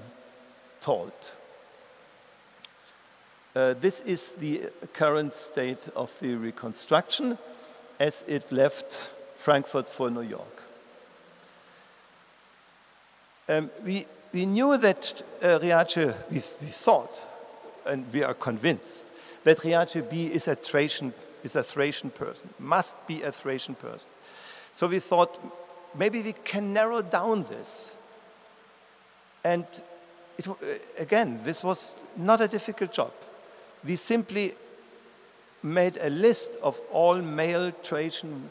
told. Uh, this is the current state of the reconstruction as it left Frankfurt for New York. Um, we, we knew that uh, Riace, we, we thought, and we are convinced, that Riace B is a Thracian, is a Thracian person, must be a Thracian person. So we thought maybe we can narrow down this and it, uh, again, this was not a difficult job. We simply made a list of all male Trajan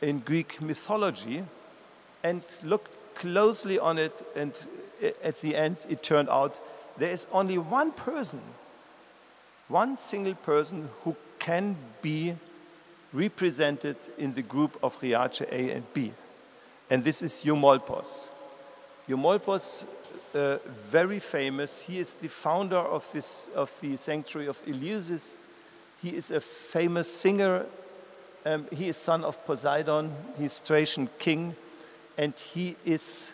in Greek mythology and looked closely on it, and at the end, it turned out there is only one person, one single person who can be represented in the group of Riace A and B, and this is Eumolpos. Eumolpos, uh, very famous, he is the founder of, this, of the sanctuary of Eleusis. He is a famous singer. Um, he is son of Poseidon. He's Thracian king and he is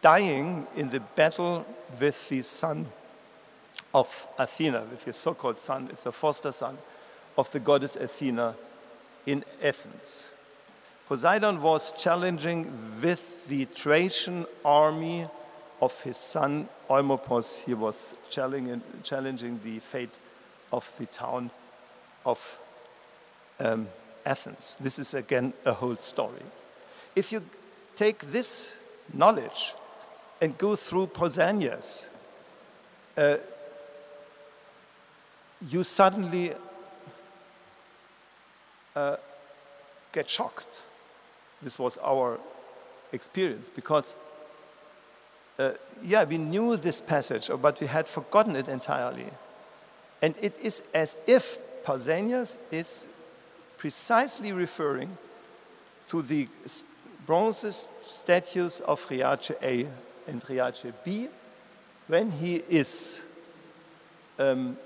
dying in the battle with the son of Athena, with the so called son, it's a foster son of the goddess Athena in Athens. Poseidon was challenging with the Thracian army of his son Eumolpos. He was challenging, challenging the fate of the town of um, Athens. This is again a whole story. If you take this knowledge and go through Pausanias, uh, you suddenly uh, get shocked. This was our experience because, uh, yeah, we knew this passage, but we had forgotten it entirely. And it is as if Pausanias is precisely referring to the bronze statues of Riace A and Riace B when he is um,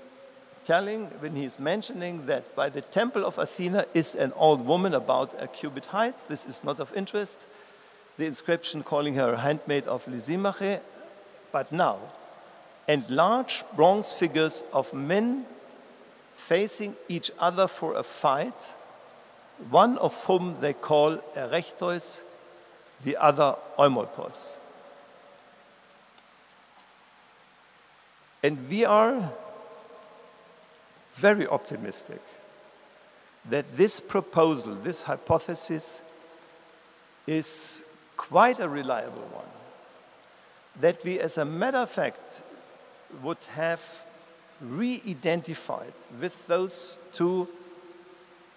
telling, when he is mentioning that by the temple of Athena is an old woman about a cubit height. This is not of interest. The inscription calling her a handmaid of Lysimache. But now, and large bronze figures of men facing each other for a fight, one of whom they call Erechtheus, the other Eumolpos. And we are very optimistic that this proposal, this hypothesis, is quite a reliable one. That we, as a matter of fact, would have re identified with those two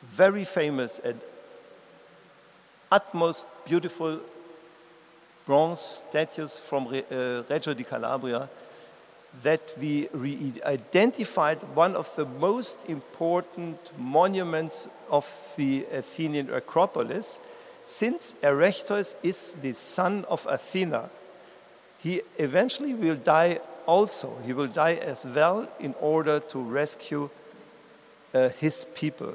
very famous and utmost beautiful bronze statues from uh, Reggio di Calabria that we re identified one of the most important monuments of the Athenian Acropolis, since Erechtheus is the son of Athena. He eventually will die also. He will die as well in order to rescue uh, his people.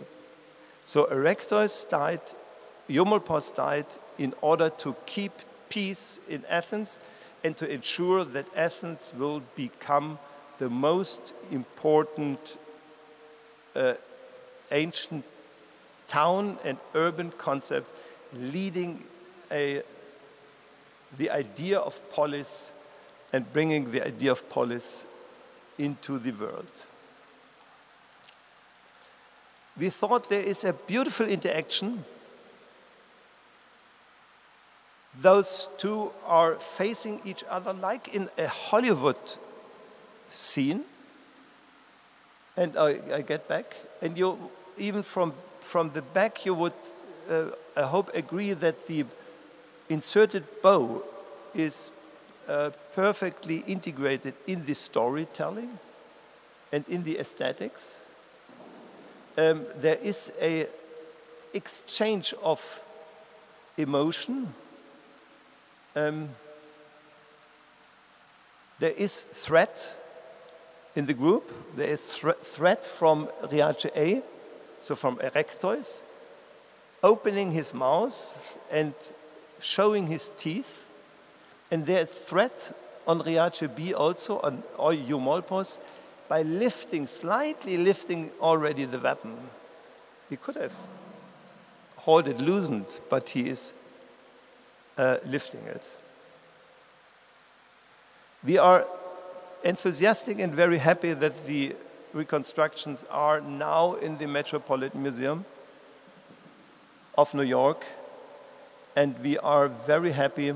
So Erechtheus died Eumolpos died in order to keep peace in Athens and to ensure that Athens will become the most important uh, ancient town and urban concept leading a, the idea of polis and bringing the idea of polis into the world. We thought there is a beautiful interaction those two are facing each other like in a Hollywood scene. And I, I get back, and you even from from the back, you would, uh, I hope, agree that the inserted bow is uh, perfectly integrated in the storytelling and in the aesthetics. Um, there is a exchange of emotion um, there is threat in the group. There is thre threat from Riace A, so from Erechtheus, opening his mouth and showing his teeth. And there is threat on Riace B also, on Eumolpos, by lifting, slightly lifting already the weapon. He could have hold it loosened, but he is uh, lifting it. We are enthusiastic and very happy that the reconstructions are now in the Metropolitan Museum of New York, and we are very happy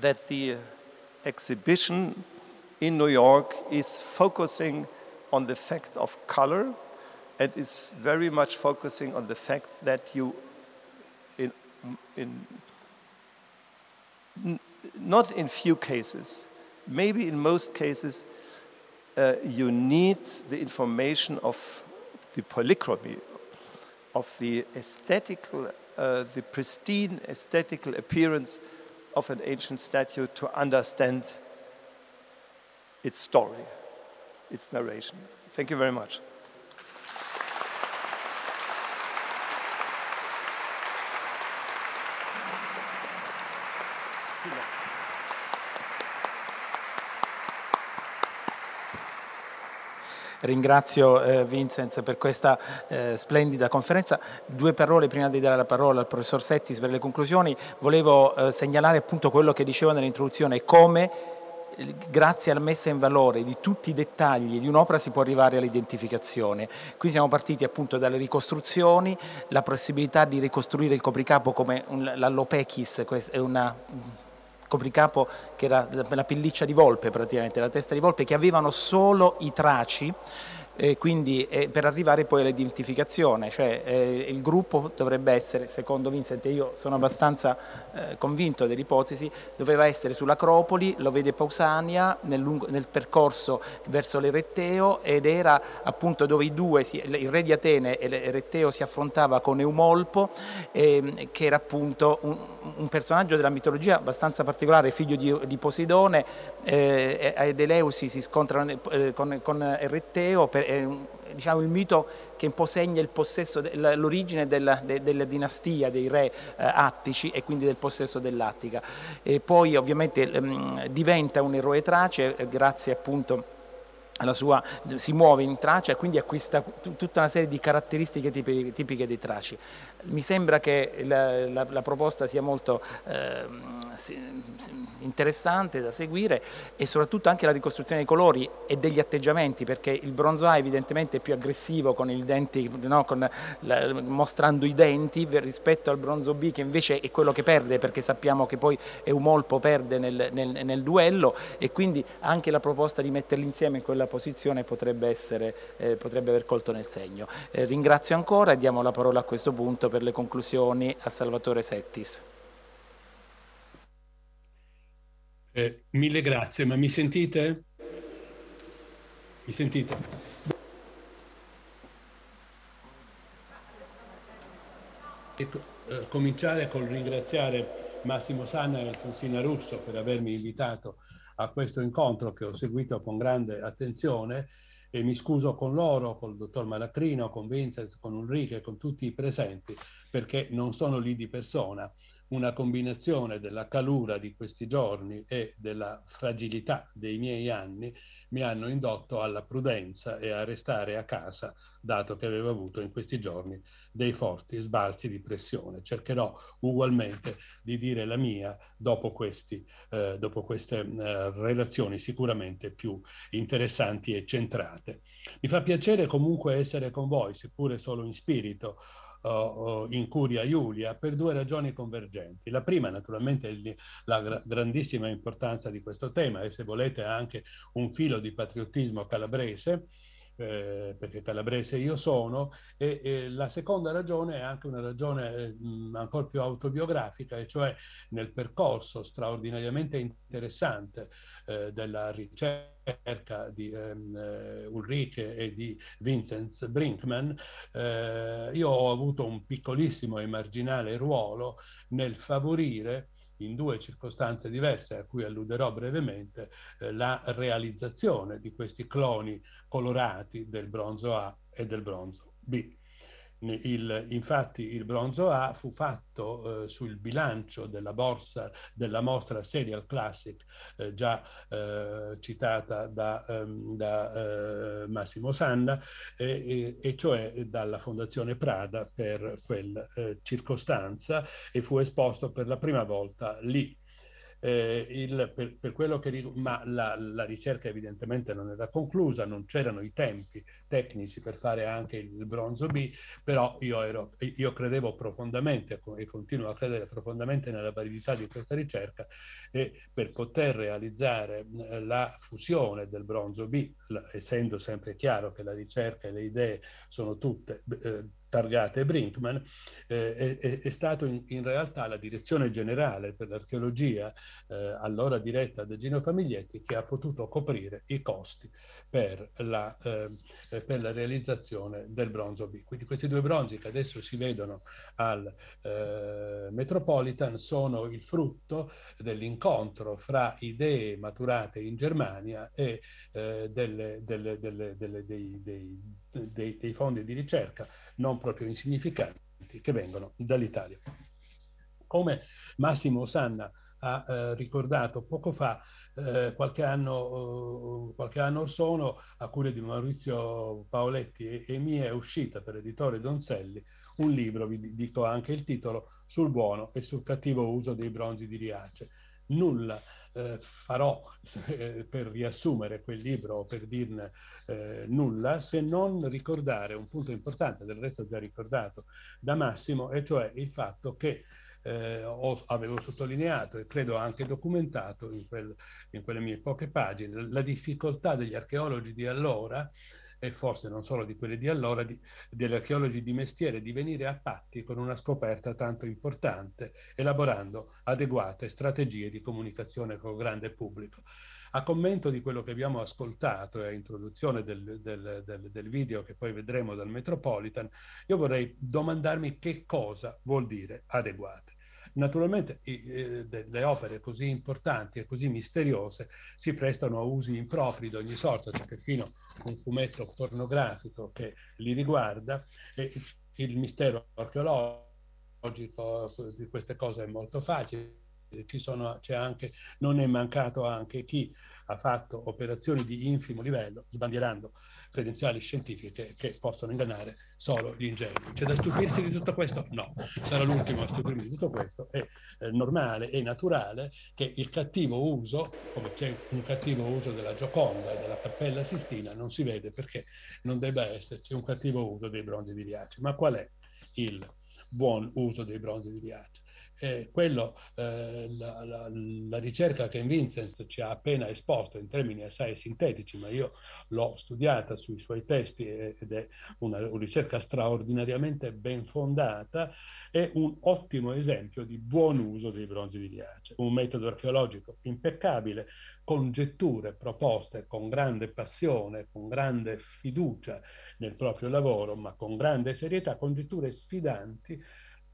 that the exhibition in New York is focusing on the fact of color and is very much focusing on the fact that you, in, in not in few cases, maybe in most cases, uh, you need the information of the polychromy, of the aesthetical, uh, the pristine aesthetical appearance of an ancient statue to understand its story, its narration. Thank you very much. Ringrazio eh, Vincenz per questa eh, splendida conferenza. Due parole prima di dare la parola al professor Settis per le conclusioni. Volevo eh, segnalare appunto quello che dicevo nell'introduzione, come grazie alla messa in valore di tutti i dettagli di un'opera si può arrivare all'identificazione. Qui siamo partiti appunto dalle ricostruzioni, la possibilità di ricostruire il copricapo come l'allopechis, è una copricapo che era la pelliccia di volpe praticamente, la testa di volpe, che avevano solo i traci quindi eh, per arrivare poi all'identificazione, cioè eh, il gruppo dovrebbe essere, secondo Vincent io sono abbastanza eh, convinto dell'ipotesi, doveva essere sull'Acropoli, lo vede Pausania nel, lungo, nel percorso verso l'Eretteo ed era appunto dove i due, il re di Atene e l'Eretteo si affrontava con Eumolpo, ehm, che era appunto un, un, personaggio della mitologia abbastanza particolare, figlio di, di Poseidone, ed Eleusi si scontrano con, con Eretteo per, è diciamo, il mito che un po' segna l'origine della, de, della, dinastia dei re eh, attici e quindi del possesso dell'Attica. E poi ovviamente ehm, diventa un eroe trace eh, grazie appunto sua, si muove in Tracia e quindi acquista tutta una serie di caratteristiche tipiche, tipiche dei Traci. Mi sembra che la, la, la proposta sia molto eh, interessante da seguire e soprattutto anche la ricostruzione dei colori e degli atteggiamenti perché il bronzo A evidentemente è più aggressivo con i denti, no, con la, mostrando i denti rispetto al bronzo B che invece è quello che perde perché sappiamo che poi Eumolpo perde nel, nel, nel duello e quindi anche la proposta di metterli insieme in quella posizione potrebbe, essere, eh, potrebbe aver colto nel segno. Eh, ringrazio ancora e diamo la parola a questo punto per le conclusioni a Salvatore Settis. Eh, mille grazie, ma mi sentite? Mi sentite? Ecco, eh, cominciare col ringraziare Massimo Sanna e Alfonsina Russo per avermi invitato a questo incontro che ho seguito con grande attenzione e mi scuso con loro, con il dottor Malacrino, con Vincent, con Ulrike, con tutti i presenti, perché non sono lì di persona. Una combinazione della calura di questi giorni e della fragilità dei miei anni mi hanno indotto alla prudenza e a restare a casa, dato che avevo avuto in questi giorni dei forti sbalzi di pressione. Cercherò ugualmente di dire la mia dopo, questi, eh, dopo queste eh, relazioni sicuramente più interessanti e centrate. Mi fa piacere comunque essere con voi, seppure solo in spirito, in Curia Iulia per due ragioni convergenti. La prima naturalmente è la grandissima importanza di questo tema e se volete anche un filo di patriottismo calabrese, eh, perché calabrese io sono, e, e, la seconda ragione è anche una ragione eh, ancora più autobiografica, e cioè nel percorso straordinariamente interessante eh, della ricerca di ehm, eh, Ulrike e di Vincent Brinkman, eh, io ho avuto un piccolissimo e marginale ruolo nel favorire in due circostanze diverse a cui alluderò brevemente, eh, la realizzazione di questi cloni colorati del bronzo A e del bronzo B. Il, infatti il bronzo A fu fatto eh, sul bilancio della borsa della mostra Serial Classic, eh, già eh, citata da, ehm, da eh, Massimo Sanna, e, cioè dalla Fondazione Prada per quella eh, circostanza e fu esposto per la prima volta lì. eh, il, per, per, quello che ma la, la, ricerca evidentemente non era conclusa, non c'erano i tempi tecnici per fare anche il bronzo B, però io, ero, io credevo profondamente e continuo a credere profondamente nella validità di questa ricerca e per poter realizzare eh, la fusione del bronzo B, essendo sempre chiaro che la ricerca e le idee sono tutte eh, targate Brinkman, eh, è, è, stato in, in, realtà la direzione generale per l'archeologia, eh, allora diretta da Gino Famiglietti, che ha potuto coprire i costi per la, eh, per la realizzazione del bronzo B. Quindi questi due bronzi che adesso si vedono al eh, Metropolitan sono il frutto dell'incontro fra idee maturate in Germania e eh, delle, delle, delle, dei, dei, dei, dei fondi di ricerca non proprio insignificanti che vengono dall'Italia. Come Massimo Sanna ha eh, ricordato poco fa, eh, qualche, anno, eh, qualche anno or sono, a cura di Maurizio Paoletti e, e mia, è uscita per editore Donzelli un libro, vi dico anche il titolo, sul buono e sul cattivo uso dei bronzi di Riace. Nulla eh, farò eh, per riassumere quel libro o per dirne eh, nulla se non ricordare un punto importante, del resto già ricordato da Massimo, e cioè il fatto che eh, ho, avevo sottolineato e credo anche documentato in, quel, in quelle mie poche pagine la difficoltà degli archeologi di allora e forse non solo di quelli di allora, di, degli archeologi di mestiere, di venire a patti con una scoperta tanto importante, elaborando adeguate strategie di comunicazione col grande pubblico. A commento di quello che abbiamo ascoltato e a introduzione del, del, del, del, video che poi vedremo dal Metropolitan, io vorrei domandarmi che cosa vuol dire adeguate. Naturalmente eh, le opere così importanti e così misteriose si prestano a usi impropri di ogni sorta, c'è perfino un fumetto pornografico che li riguarda e il mistero archeologico di queste cose è molto facile. Sono, anche, non è mancato anche chi ha fatto operazioni di infimo livello, sbandierando credenziali scientifiche che possono ingannare solo gli ingegni. C'è da stupirsi di tutto questo? No, sarà l'ultimo a stupirmi di tutto questo. È eh, normale e naturale che il cattivo uso, come c'è un cattivo uso della Gioconda e della Cappella Sistina, non si vede perché non debba esserci un cattivo uso dei bronzi di Riace. Ma qual è il buon uso dei bronzi di Riace? Eh, quello, eh, la, la, la, ricerca che Vincenz ci ha appena esposto in termini assai sintetici, ma io l'ho studiata sui suoi testi ed è una, una ricerca straordinariamente ben fondata, è un ottimo esempio di buon uso dei bronzi di Riace, un metodo archeologico impeccabile, congetture proposte con grande passione, con grande fiducia nel proprio lavoro, ma con grande serietà, congetture sfidanti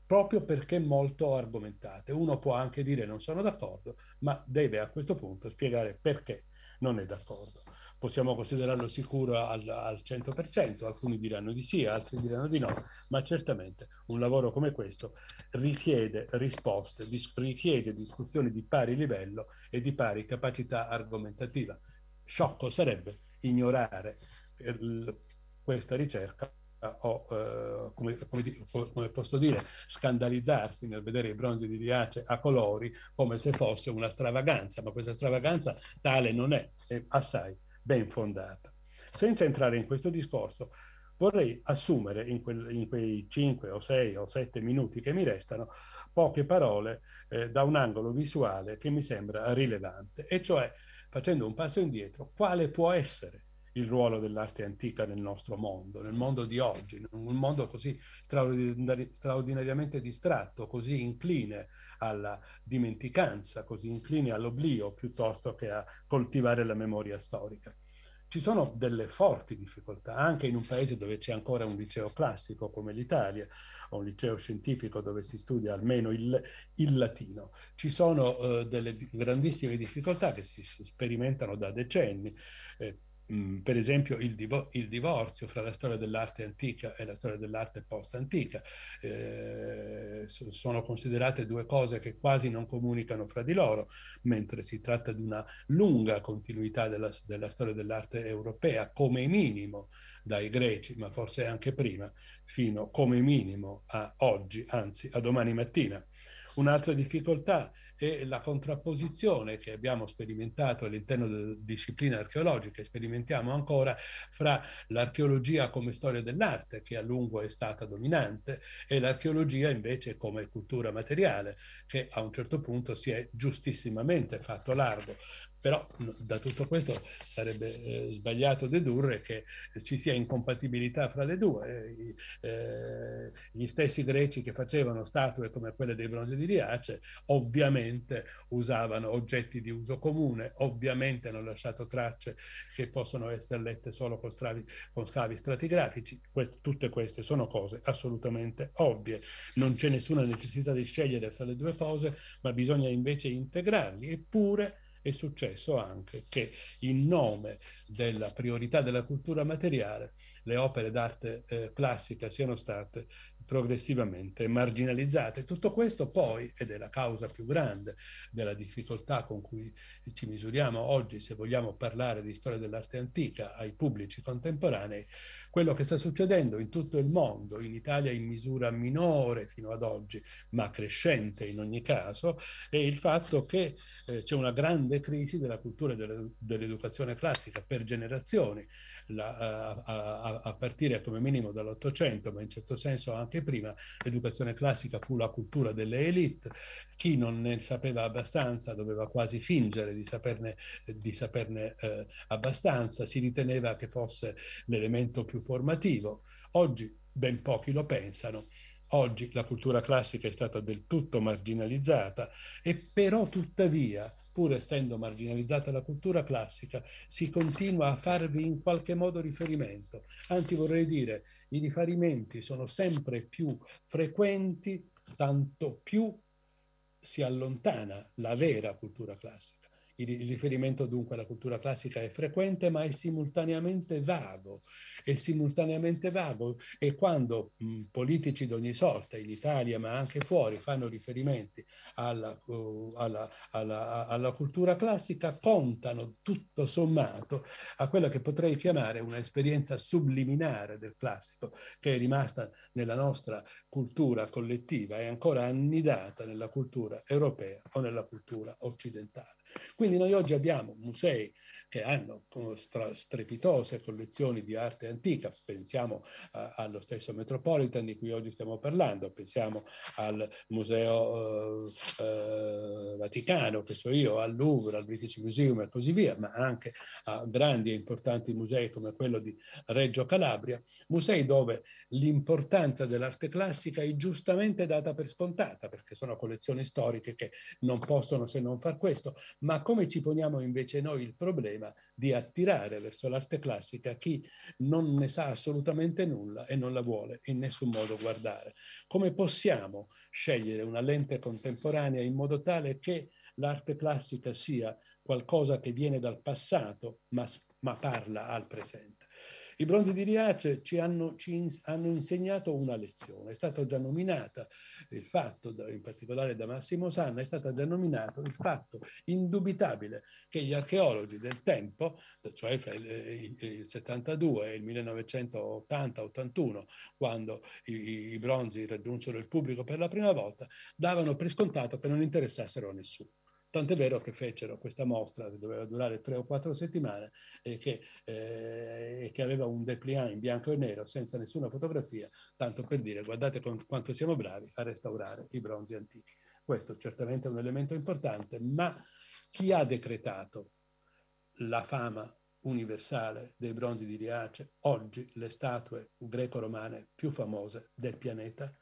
proprio perché molto argomentate. Uno può anche dire non sono d'accordo, ma deve a questo punto spiegare perché non è d'accordo. Possiamo considerarlo sicuro al, al 100%, alcuni diranno di sì, altri diranno di no, ma certamente un lavoro come questo richiede risposte, dis- richiede discussioni di pari livello e di pari capacità argomentativa. Sciocco sarebbe ignorare eh, questa ricerca o, eh, come, come, come, posso dire, scandalizzarsi nel vedere i bronzi di Riace a colori come se fosse una stravaganza, ma questa stravaganza tale non è, è assai ben fondata. Senza entrare in questo discorso, vorrei assumere in, quel, in quei 5 o 6 o 7 minuti che mi restano poche parole eh, da un angolo visuale che mi sembra rilevante, e cioè facendo un passo indietro, quale può essere il ruolo dell'arte antica nel nostro mondo, nel mondo di oggi, in un mondo così straordinari straordinariamente distratto, così incline alla dimenticanza, così incline all'oblio piuttosto che a coltivare la memoria storica. Ci sono delle forti difficoltà, anche in un paese dove c'è ancora un liceo classico come l'Italia, o un liceo scientifico dove si studia almeno il, il latino. Ci sono uh, delle grandissime difficoltà che si sperimentano da decenni. Eh, Mm, per esempio il, divo- il, divorzio fra la storia dell'arte antica e la storia dell'arte post-antica. Eh, sono considerate due cose che quasi non comunicano fra di loro, mentre si tratta di una lunga continuità della, della storia dell'arte europea, come minimo dai greci, ma forse anche prima, fino come minimo a oggi, anzi a domani mattina. Un'altra difficoltà e la contrapposizione che abbiamo sperimentato all'interno della disciplina archeologica e sperimentiamo ancora fra l'archeologia come storia dell'arte, che a lungo è stata dominante, e l'archeologia invece come cultura materiale, che a un certo punto si è giustissimamente fatto largo. Però da tutto questo sarebbe eh, sbagliato dedurre che ci sia incompatibilità fra le due. Eh, gli stessi greci che facevano statue come quelle dei bronzi di Riace ovviamente usavano oggetti di uso comune, ovviamente hanno lasciato tracce che possono essere lette solo con, stravi, con scavi stratigrafici. Que tutte queste sono cose assolutamente ovvie. Non c'è nessuna necessità di scegliere fra le due cose, ma bisogna invece integrarli. Eppure è successo anche che in nome della priorità della cultura materiale le opere d'arte eh, classica siano state progressivamente marginalizzate. Tutto questo poi, ed è la causa più grande della difficoltà con cui ci misuriamo oggi, se vogliamo parlare di storia dell'arte antica ai pubblici contemporanei, quello che sta succedendo in tutto il mondo, in Italia in misura minore fino ad oggi, ma crescente in ogni caso, è il fatto che eh, c'è una grande crisi della cultura dell'educazione classica per generazioni la, a, a, a, partire come minimo dall'Ottocento, ma in certo senso anche prima, l'educazione classica fu la cultura delle elite. Chi non ne sapeva abbastanza doveva quasi fingere di saperne, di saperne eh, abbastanza, si riteneva che fosse l'elemento più formativo. Oggi ben pochi lo pensano. Oggi la cultura classica è stata del tutto marginalizzata e però tuttavia pur essendo marginalizzata la cultura classica, si continua a farvi in qualche modo riferimento. Anzi, vorrei dire, i riferimenti sono sempre più frequenti, tanto più si allontana la vera cultura classica. Il riferimento dunque alla cultura classica è frequente ma è simultaneamente vago. È simultaneamente vago e quando mh, politici di ogni sorta, in Italia ma anche fuori, fanno riferimenti alla, uh, alla, alla, alla cultura classica, contano tutto sommato a quella che potrei chiamare un'esperienza subliminare del classico, che è rimasta nella nostra cultura collettiva e ancora annidata nella cultura europea o nella cultura occidentale. Quindi noi oggi abbiamo musei che hanno strepitose collezioni di arte antica, pensiamo uh, allo stesso Metropolitan di cui oggi stiamo parlando, pensiamo al Museo uh, uh, Vaticano, che so io, al Louvre, al British Museum e così via, ma anche a grandi e importanti musei come quello di Reggio Calabria, musei dove l'importanza dell'arte classica è giustamente data per scontata, perché sono collezioni storiche che non possono se non far questo, ma come ci poniamo invece noi il problema di attirare verso l'arte classica chi non ne sa assolutamente nulla e non la vuole in nessun modo guardare? Come possiamo scegliere una lente contemporanea in modo tale che l'arte classica sia qualcosa che viene dal passato ma, ma parla al presente? I bronzi di Riace ci hanno, ci hanno insegnato una lezione, è stato già nominata il fatto, in particolare da Massimo Sanna, è stato già nominato il fatto indubitabile che gli archeologi del tempo, cioè fra il 72 e il 1980-81, quando i, i bronzi raggiunsero il pubblico per la prima volta, davano per scontato che non interessassero a nessuno. Tant'è vero che fecero questa mostra che doveva durare tre o quattro settimane e che, eh, che aveva un dépliant in bianco e nero senza nessuna fotografia, tanto per dire guardate con, quanto siamo bravi a restaurare i bronzi antichi. Questo certamente è un elemento importante, ma chi ha decretato la fama universale dei bronzi di Riace, oggi le statue greco-romane più famose del pianeta?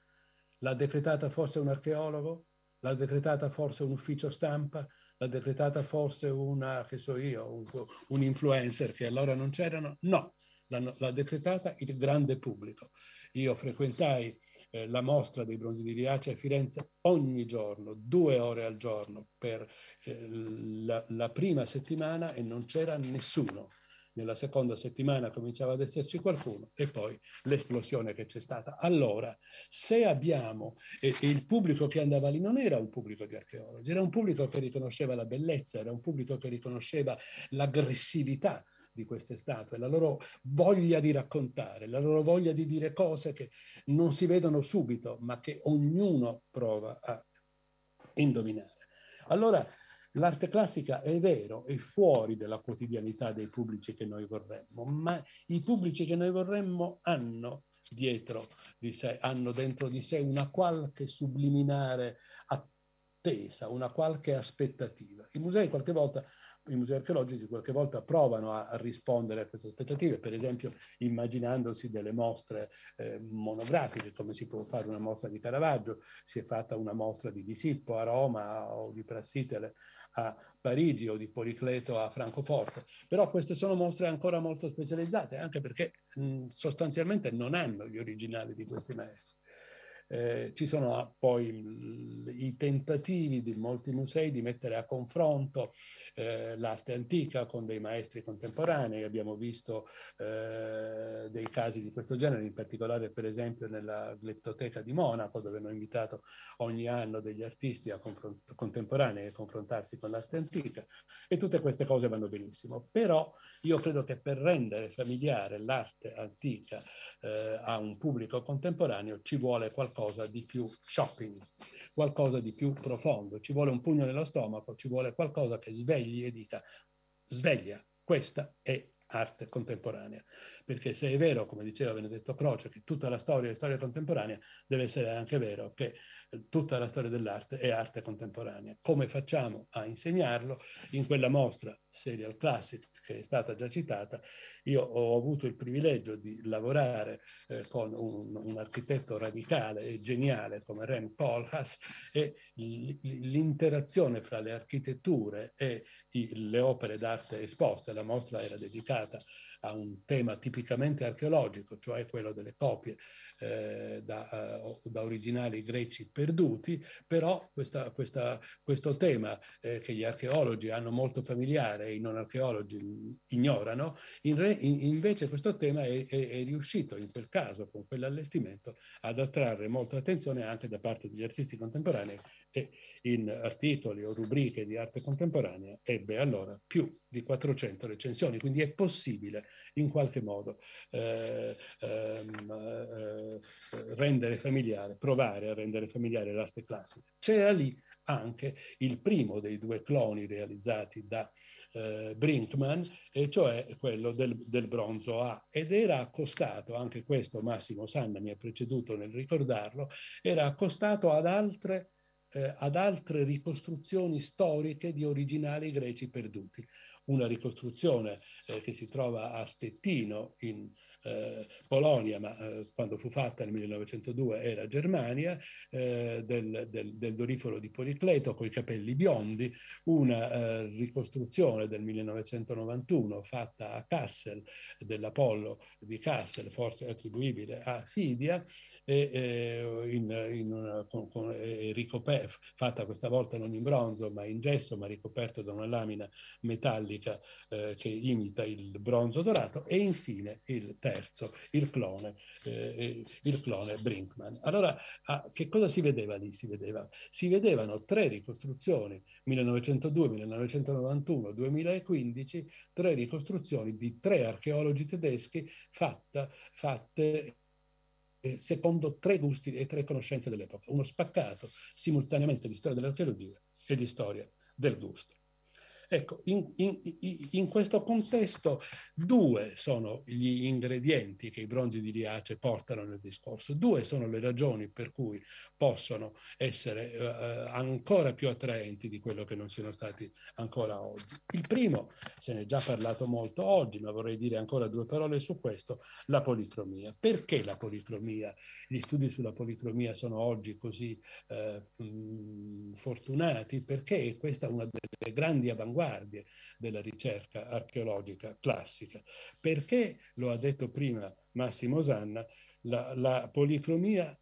L'ha decretata forse un archeologo? L'ha decretata forse un ufficio stampa, l'ha decretata forse una, che so io, un, un influencer che allora non c'erano? No, l'ha decretata il grande pubblico. Io frequentai eh, la mostra dei bronzi di Riace a Firenze ogni giorno, due ore al giorno per eh, la, la prima settimana e non c'era nessuno nella seconda settimana cominciava ad esserci qualcuno e poi l'esplosione che c'è stata. Allora, se abbiamo, e, e, il pubblico che andava lì non era un pubblico di archeologi, era un pubblico che riconosceva la bellezza, era un pubblico che riconosceva l'aggressività di queste statue, la loro voglia di raccontare, la loro voglia di dire cose che non si vedono subito, ma che ognuno prova a indovinare. Allora l'arte classica è vero, è fuori dalla quotidianità dei pubblici che noi vorremmo, ma i pubblici che noi vorremmo hanno dietro di sé, hanno dentro di sé una qualche subliminare attesa, una qualche aspettativa. I musei qualche volta i musei archeologici qualche volta provano a, a, rispondere a queste aspettative, per esempio immaginandosi delle mostre eh, monografiche, come si può fare una mostra di Caravaggio, si è fatta una mostra di Disippo a Roma o di Prassitele a Parigi o di Policleto a Francoforte, però queste sono mostre ancora molto specializzate, anche perché mh, sostanzialmente non hanno gli originali di questi maestri. Eh, ci sono poi i tentativi di molti musei di mettere a confronto eh, l'arte antica con dei maestri contemporanei. Abbiamo visto eh, dei casi di questo genere, in particolare per esempio nella Gleptoteca di Monaco, dove hanno invitato ogni anno degli artisti a contemporanei a confrontarsi con l'arte antica. E tutte queste cose vanno benissimo. Però io credo che per rendere familiare l'arte antica eh, a un pubblico contemporaneo ci vuole qualcosa di più shopping, qualcosa di più profondo, ci vuole un pugno nello stomaco, ci vuole qualcosa che svegli e dica sveglia, questa è arte contemporanea. Perché se è vero, come diceva Benedetto Croce, che tutta la storia è storia contemporanea, deve essere anche vero che tutta la storia dell'arte è arte contemporanea. Come facciamo a insegnarlo? In quella mostra Serial Classic che è stata già citata, io ho avuto il privilegio di lavorare eh, con un, un, architetto radicale e geniale come Rem Koolhaas e l'interazione fra le architetture e i, le opere d'arte esposte, la mostra era dedicata a un tema tipicamente archeologico, cioè quello delle copie eh, da, uh, da, originali greci perduti, però questa, questa, questo tema eh, che gli archeologi hanno molto familiare e i non archeologi ignorano, in re, in, invece questo tema è, è, è, riuscito in quel caso, con quell'allestimento, ad attrarre molta attenzione anche da parte degli artisti contemporanei e in articoli o rubriche di arte contemporanea ebbe allora più di 400 recensioni, quindi è possibile in qualche modo eh, ehm, eh, rendere familiare, provare a rendere familiare l'arte classica. C'era lì anche il primo dei due cloni realizzati da eh, Brinkman, e cioè quello del, del, bronzo A. Ed era accostato, anche questo Massimo Sanna mi ha preceduto nel ricordarlo, era accostato ad altre eh, ad altre ricostruzioni storiche di originali greci perduti. Una ricostruzione eh, che si trova a Stettino in eh, Polonia, ma eh, quando fu fatta nel 1902 era Germania, eh, del, del, del, doriforo di Policleto con i capelli biondi, una eh, ricostruzione del 1991 fatta a Kassel, dell'Apollo di Kassel, forse attribuibile a Fidia, e, e in, in una, con, con, ricoperta, fatta questa volta non in bronzo ma in gesso, ma ricoperto da una lamina metallica eh, che imita il bronzo dorato e infine il terzo, il clone, eh, il clone Brinkman. Allora, ah, che cosa si vedeva lì? Si, vedeva, si vedevano tre ricostruzioni, 1902, 1991, 2015, tre ricostruzioni di tre archeologi tedeschi fatta, fatte eh, secondo tre gusti e tre conoscenze dell'epoca, uno spaccato simultaneamente di storia dell'archeologia e di storia del gusto. Ecco, in, in, in, questo contesto due sono gli ingredienti che i bronzi di Riace portano nel discorso, due sono le ragioni per cui possono essere uh, ancora più attraenti di quello che non siano stati ancora oggi. Il primo, se ne è già parlato molto oggi, ma vorrei dire ancora due parole su questo, la policromia. Perché la policromia? Gli studi sulla policromia sono oggi così mh, fortunati? Perché questa è una delle grandi avanguardie avanguardie della ricerca archeologica classica, perché, lo ha detto prima Massimo Sanna, la, la policromia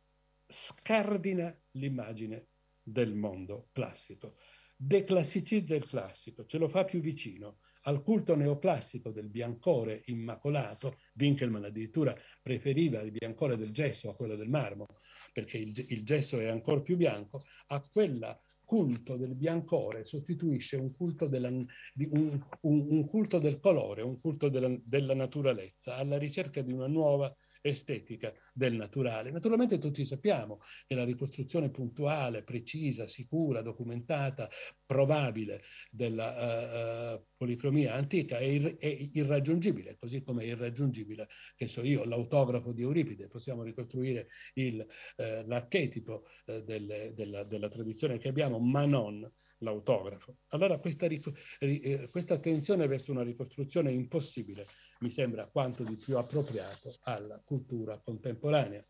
scardina l'immagine del mondo classico, declassicizza il classico, ce lo fa più vicino al culto neoclassico del biancore immacolato, Winkelmann addirittura preferiva il biancore del gesso a quello del marmo, perché il, il gesso è ancora più bianco, a quella culto del biancore sostituisce un culto, della, un, un, un culto del colore, un culto della, della, naturalezza, alla ricerca di una nuova estetica del naturale. Naturalmente tutti sappiamo che la ricostruzione puntuale, precisa, sicura, documentata, probabile della uh, policromia antica è, ir- è, irraggiungibile, così come è irraggiungibile, che so io, l'autografo di Euripide. Possiamo ricostruire il, uh, l'archetipo uh, del, della, della tradizione che abbiamo, ma non l'autografo. Allora questa, eh, questa attenzione verso una ricostruzione impossibile mi sembra quanto di più appropriato alla cultura contemporanea.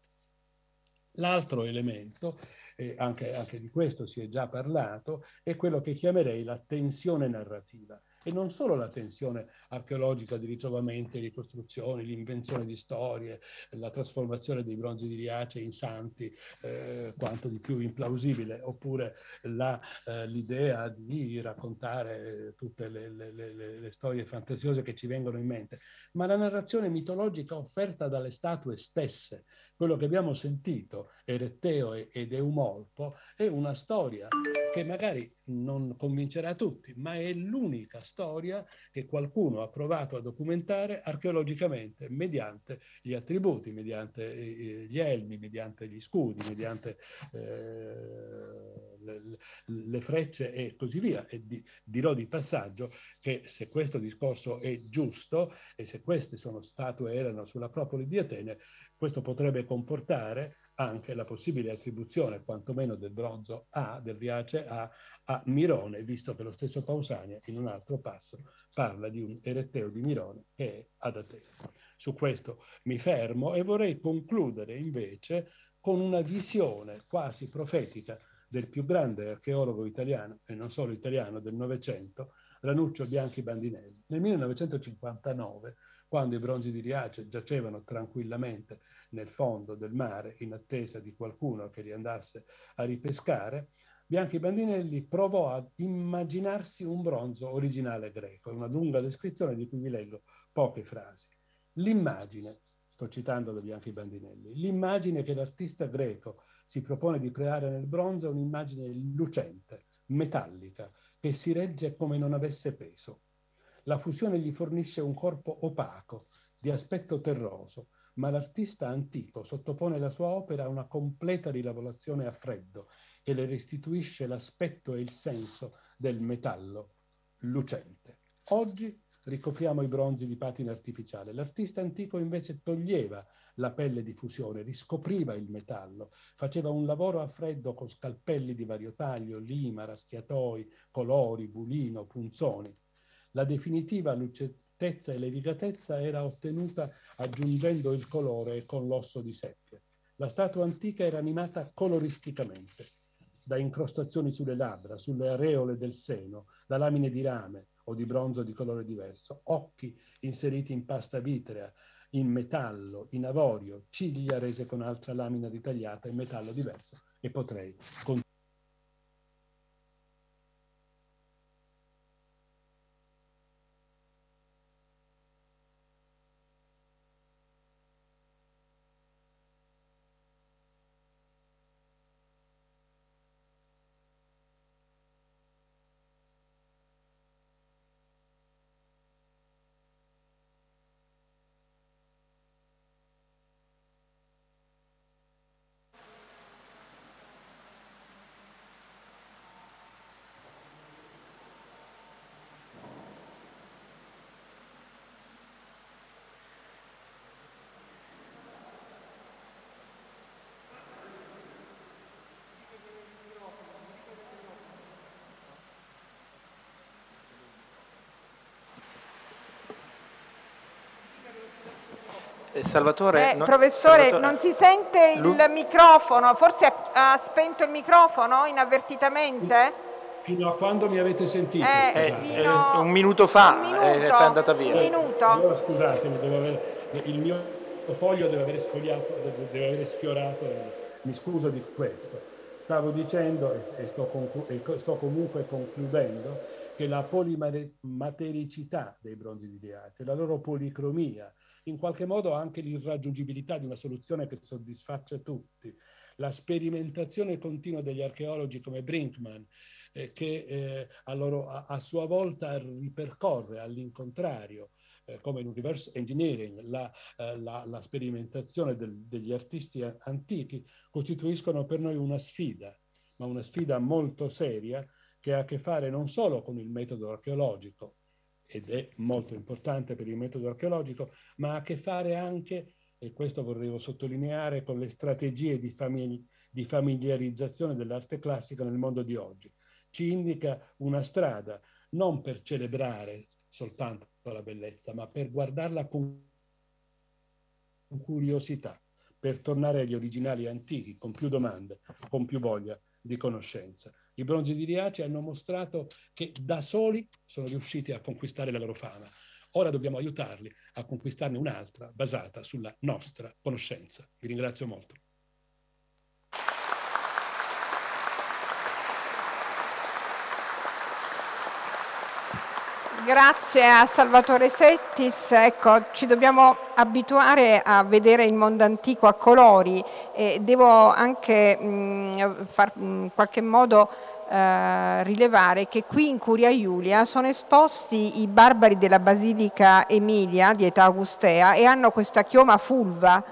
L'altro elemento, e anche, anche di questo si è già parlato, è quello che chiamerei la tensione narrativa e non solo la tensione archeologica di ritrovamenti, ricostruzioni, l'invenzione di storie, la trasformazione dei bronzi di Riace in santi, eh, quanto di più implausibile, oppure la, eh, l'idea di raccontare tutte le, le, le, le storie fantasiose che ci vengono in mente, ma la narrazione mitologica offerta dalle statue stesse, quello che abbiamo sentito, Eretteo ed Eumolpo, è una storia che magari non convincerà tutti, ma è l'unica storia che qualcuno ha provato a documentare archeologicamente mediante gli attributi, mediante eh, gli elmi, mediante gli scudi, mediante eh, le, frecce e così via. E di, dirò di passaggio che se questo discorso è giusto e se queste sono statue erano sull'Acropoli di Atene, questo potrebbe comportare anche la possibile attribuzione, quantomeno del bronzo A, del Riace A, a Mirone, visto che lo stesso Pausania in un altro passo parla di un eretteo di Mirone che è ad Atene. Su questo mi fermo e vorrei concludere invece con una visione quasi profetica del più grande archeologo italiano, e non solo italiano, del Novecento, Ranuccio Bianchi Bandinelli. Nel 1959 quando i bronzi di Riace giacevano tranquillamente nel fondo del mare in attesa di qualcuno che li andasse a ripescare, Bianchi Bandinelli provò ad immaginarsi un bronzo originale greco, una lunga descrizione di cui vi leggo poche frasi. L'immagine, sto citando da Bianchi Bandinelli, l'immagine che l'artista greco si propone di creare nel bronzo è un'immagine lucente, metallica, che si regge come non avesse peso la fusione gli fornisce un corpo opaco, di aspetto terroso, ma l'artista antico sottopone la sua opera a una completa rilavorazione a freddo che le restituisce l'aspetto e il senso del metallo lucente. Oggi ricopriamo i bronzi di patina artificiale. L'artista antico invece toglieva la pelle di fusione, riscopriva il metallo, faceva un lavoro a freddo con scalpelli di vario taglio, lima, raschiatoi, colori, bulino, punzoni. La definitiva lucentezza e levigatezza era ottenuta aggiungendo il colore con l'osso di seppia. La statua antica era animata coloristicamente, da incrostazioni sulle labbra, sulle areole del seno, da lamine di rame o di bronzo di colore diverso, occhi inseriti in pasta vitrea, in metallo, in avorio, ciglia rese con altra lamina ritagliata in metallo diverso e potrei continuare. Salvatore, eh, non, professore, Salvatore, non si sente il lui... microfono, forse ha, ha, spento il microfono inavvertitamente? Fino a quando mi avete sentito? Eh, eh, fino... un minuto fa un minuto, è andata via. Un minuto. Allora scusatemi, avere, il mio foglio deve aver sfogliato, deve aver sfiorato, mi scuso di questo. Stavo dicendo, e sto, conclu- e sto comunque concludendo, che la polimatericità dei bronzi di Diace, la loro policromia, in qualche modo anche l'irraggiungibilità di una soluzione che soddisfaccia tutti, la sperimentazione continua degli archeologi come Brinkman, eh, che eh, a, loro, a, a, sua volta ripercorre all'incontrario eh, come il reverse engineering, la, eh, la, la sperimentazione del, degli artisti antichi, costituiscono per noi una sfida, ma una sfida molto seria che ha a che fare non solo con il metodo archeologico, ed è molto importante per il metodo archeologico, ma ha a che fare anche, e questo vorrei sottolineare, con le strategie di, famig di familiarizzazione dell'arte classica nel mondo di oggi. Ci indica una strada non per celebrare soltanto la bellezza, ma per guardarla con curiosità, per tornare agli originali antichi, con più domande, con più voglia di conoscenza. I bronzi di Riace hanno mostrato che da soli sono riusciti a conquistare la loro fama. Ora dobbiamo aiutarli a conquistarne un'altra basata sulla nostra conoscenza. Vi ringrazio molto. Grazie a Salvatore Settis, ecco, ci dobbiamo abituare a vedere il mondo antico a colori e devo anche mh, far in qualche modo eh, rilevare che qui in Curia Iulia sono esposti i barbari della Basilica Emilia di età augustea e hanno questa chioma fulva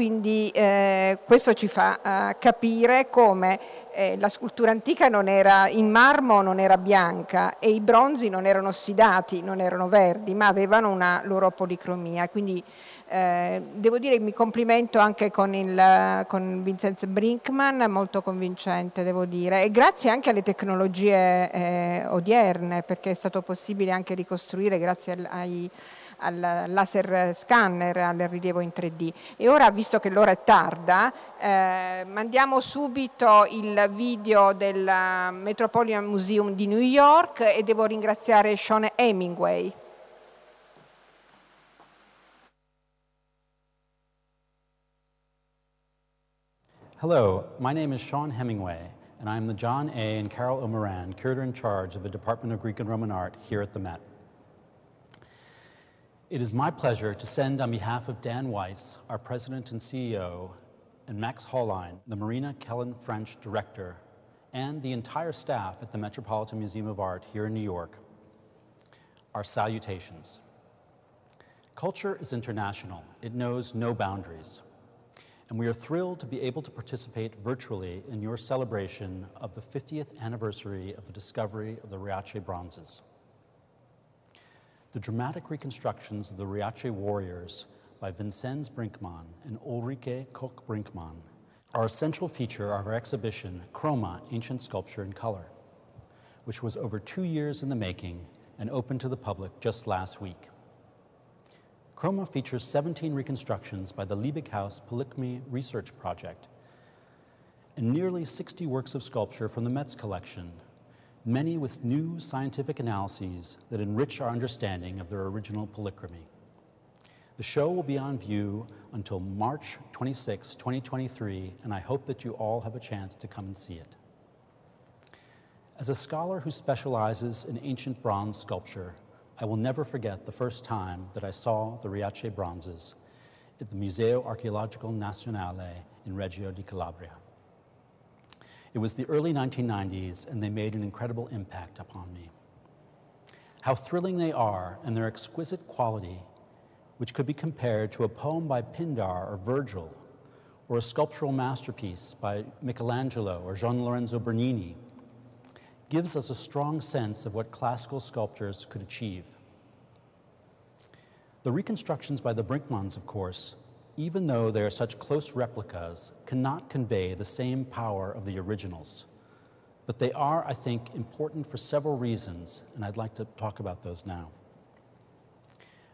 quindi eh, questo ci fa eh, capire come eh, la scultura antica non era in marmo, non era bianca e i bronzi non erano ossidati, non erano verdi, ma avevano una loro policromia. Quindi eh, devo dire che mi complimento anche con, il, con Vincenzo Brinkman, molto convincente devo dire, e grazie anche alle tecnologie eh, odierne, perché è stato possibile anche ricostruire grazie ai al laser scanner, al rilievo in 3D. E ora, visto che l'ora è tarda, eh, mandiamo subito il video del Metropolitan Museum di New York e devo ringraziare Sean Hemingway. Hello, my name is Sean Hemingway, and I am the John A. and Carol O. Curator in charge of the Department of Greek and Roman Art here at the Met. It is my pleasure to send on behalf of Dan Weiss, our president and CEO, and Max Hollein, the Marina Kellen French director, and the entire staff at the Metropolitan Museum of Art here in New York, our salutations. Culture is international. It knows no boundaries. And we are thrilled to be able to participate virtually in your celebration of the 50th anniversary of the discovery of the Riace bronzes. The dramatic reconstructions of the Riace warriors by Vincenz Brinkmann and Ulrike Koch-Brinkmann are a central feature of our exhibition, Chroma, Ancient Sculpture in Color, which was over two years in the making and opened to the public just last week. Chroma features 17 reconstructions by the Liebighaus Polychmy Research Project and nearly 60 works of sculpture from the Metz collection many with new scientific analyses that enrich our understanding of their original polychromy. The show will be on view until March 26, 2023, and I hope that you all have a chance to come and see it. As a scholar who specializes in ancient bronze sculpture, I will never forget the first time that I saw the Riace bronzes at the Museo Archeologico Nazionale in Reggio di Calabria. It was the early 1990s, and they made an incredible impact upon me. How thrilling they are, and their exquisite quality, which could be compared to a poem by Pindar or Virgil, or a sculptural masterpiece by Michelangelo or Gian Lorenzo Bernini, gives us a strong sense of what classical sculptors could achieve. The reconstructions by the Brinkmans, of course, even though they are such close replicas, cannot convey the same power of the originals. But they are, I think, important for several reasons, and I'd like to talk about those now.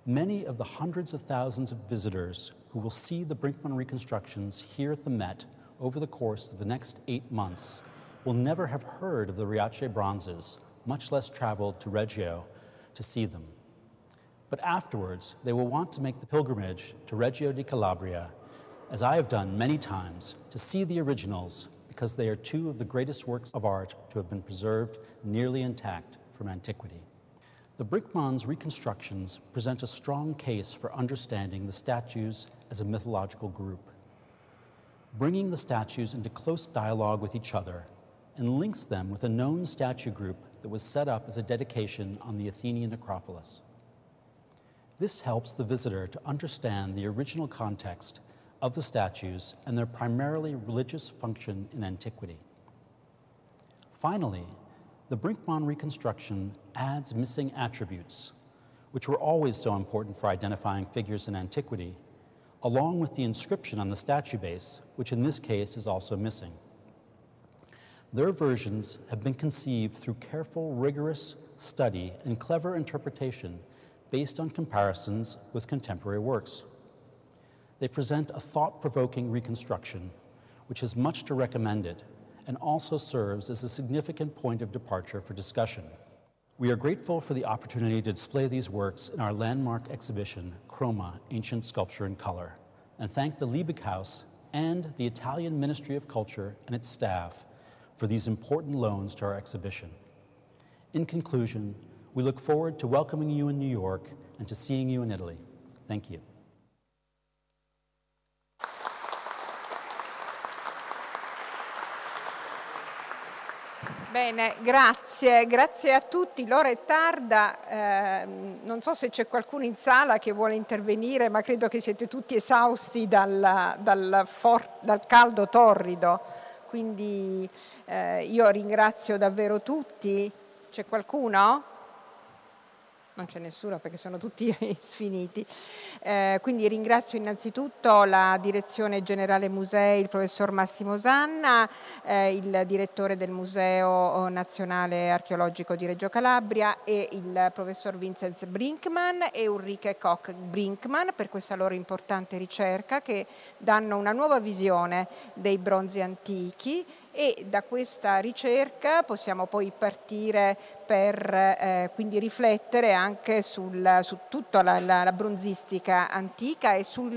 Many of the hundreds of thousands of visitors who will see the Brinkman reconstructions here at the Met over the course of the next eight months will never have heard of the Riace bronzes, much less traveled to Reggio to see them. But afterwards, they will want to make the pilgrimage to Reggio di Calabria, as I have done many times, to see the originals because they are two of the greatest works of art to have been preserved nearly intact from antiquity. The Brickmans reconstructions present a strong case for understanding the statues as a mythological group. Bringing the statues into close dialogue with each other and links them with a known statue group that was set up as a dedication on the Athenian Acropolis. This helps the visitor to understand the original context of the statues and their primarily religious function in antiquity. Finally, the Brinkmann reconstruction adds missing attributes, which were always so important for identifying figures in antiquity, along with the inscription on the statue base, which in this case is also missing. Their versions have been conceived through careful, rigorous study and clever interpretation based on comparisons with contemporary works. They present a thought-provoking reconstruction, which has much to recommend it and also serves as a significant point of departure for discussion. We are grateful for the opportunity to display these works in our landmark exhibition, Chroma, Ancient Sculpture in Color, and thank the Liebig House and the Italian Ministry of Culture and its staff for these important loans to our exhibition. In conclusion, we look forward to welcoming you in New York and to seeing you in Italy. Thank you. Bene, grazie, grazie a tutti. L'ora è tarda, eh, non so se c'è qualcuno in sala che vuole intervenire, ma credo che siete tutti esausti dal, dal, dal caldo torrido, quindi eh, io ringrazio davvero tutti. C'è qualcuno? Non c'è nessuno perché sono tutti sfiniti. Eh, quindi ringrazio innanzitutto la Direzione Generale Musei, il professor Massimo Zanna, eh, il direttore del Museo Nazionale Archeologico di Reggio Calabria e il professor Vincent Brinkman e Ulrike Koch Brinkman per questa loro importante ricerca che danno una nuova visione dei bronzi antichi e da questa ricerca possiamo poi partire per eh, quindi riflettere anche sul, su tutta la, la, la, bronzistica antica e su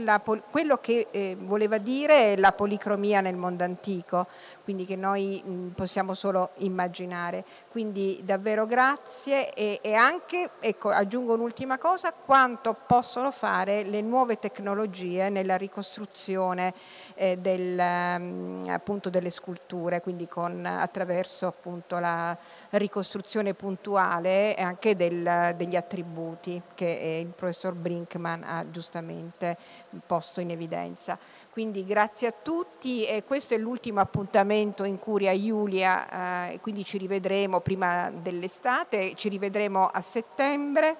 quello che eh, voleva dire la policromia nel mondo antico, quindi che noi mh, possiamo solo immaginare. Quindi davvero grazie e, e anche, ecco, aggiungo un'ultima cosa, quanto possono fare le nuove tecnologie nella ricostruzione eh, del, mh, appunto delle sculture, quindi con, attraverso appunto la ricostruzione puntuale anche del, degli attributi che il professor Brinkman ha giustamente posto in evidenza. Quindi grazie a tutti e questo è l'ultimo appuntamento in Curia Iulia, eh, quindi ci rivedremo prima dell'estate, ci rivedremo a settembre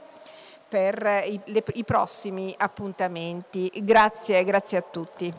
per i, le, i prossimi appuntamenti. Grazie, grazie a tutti.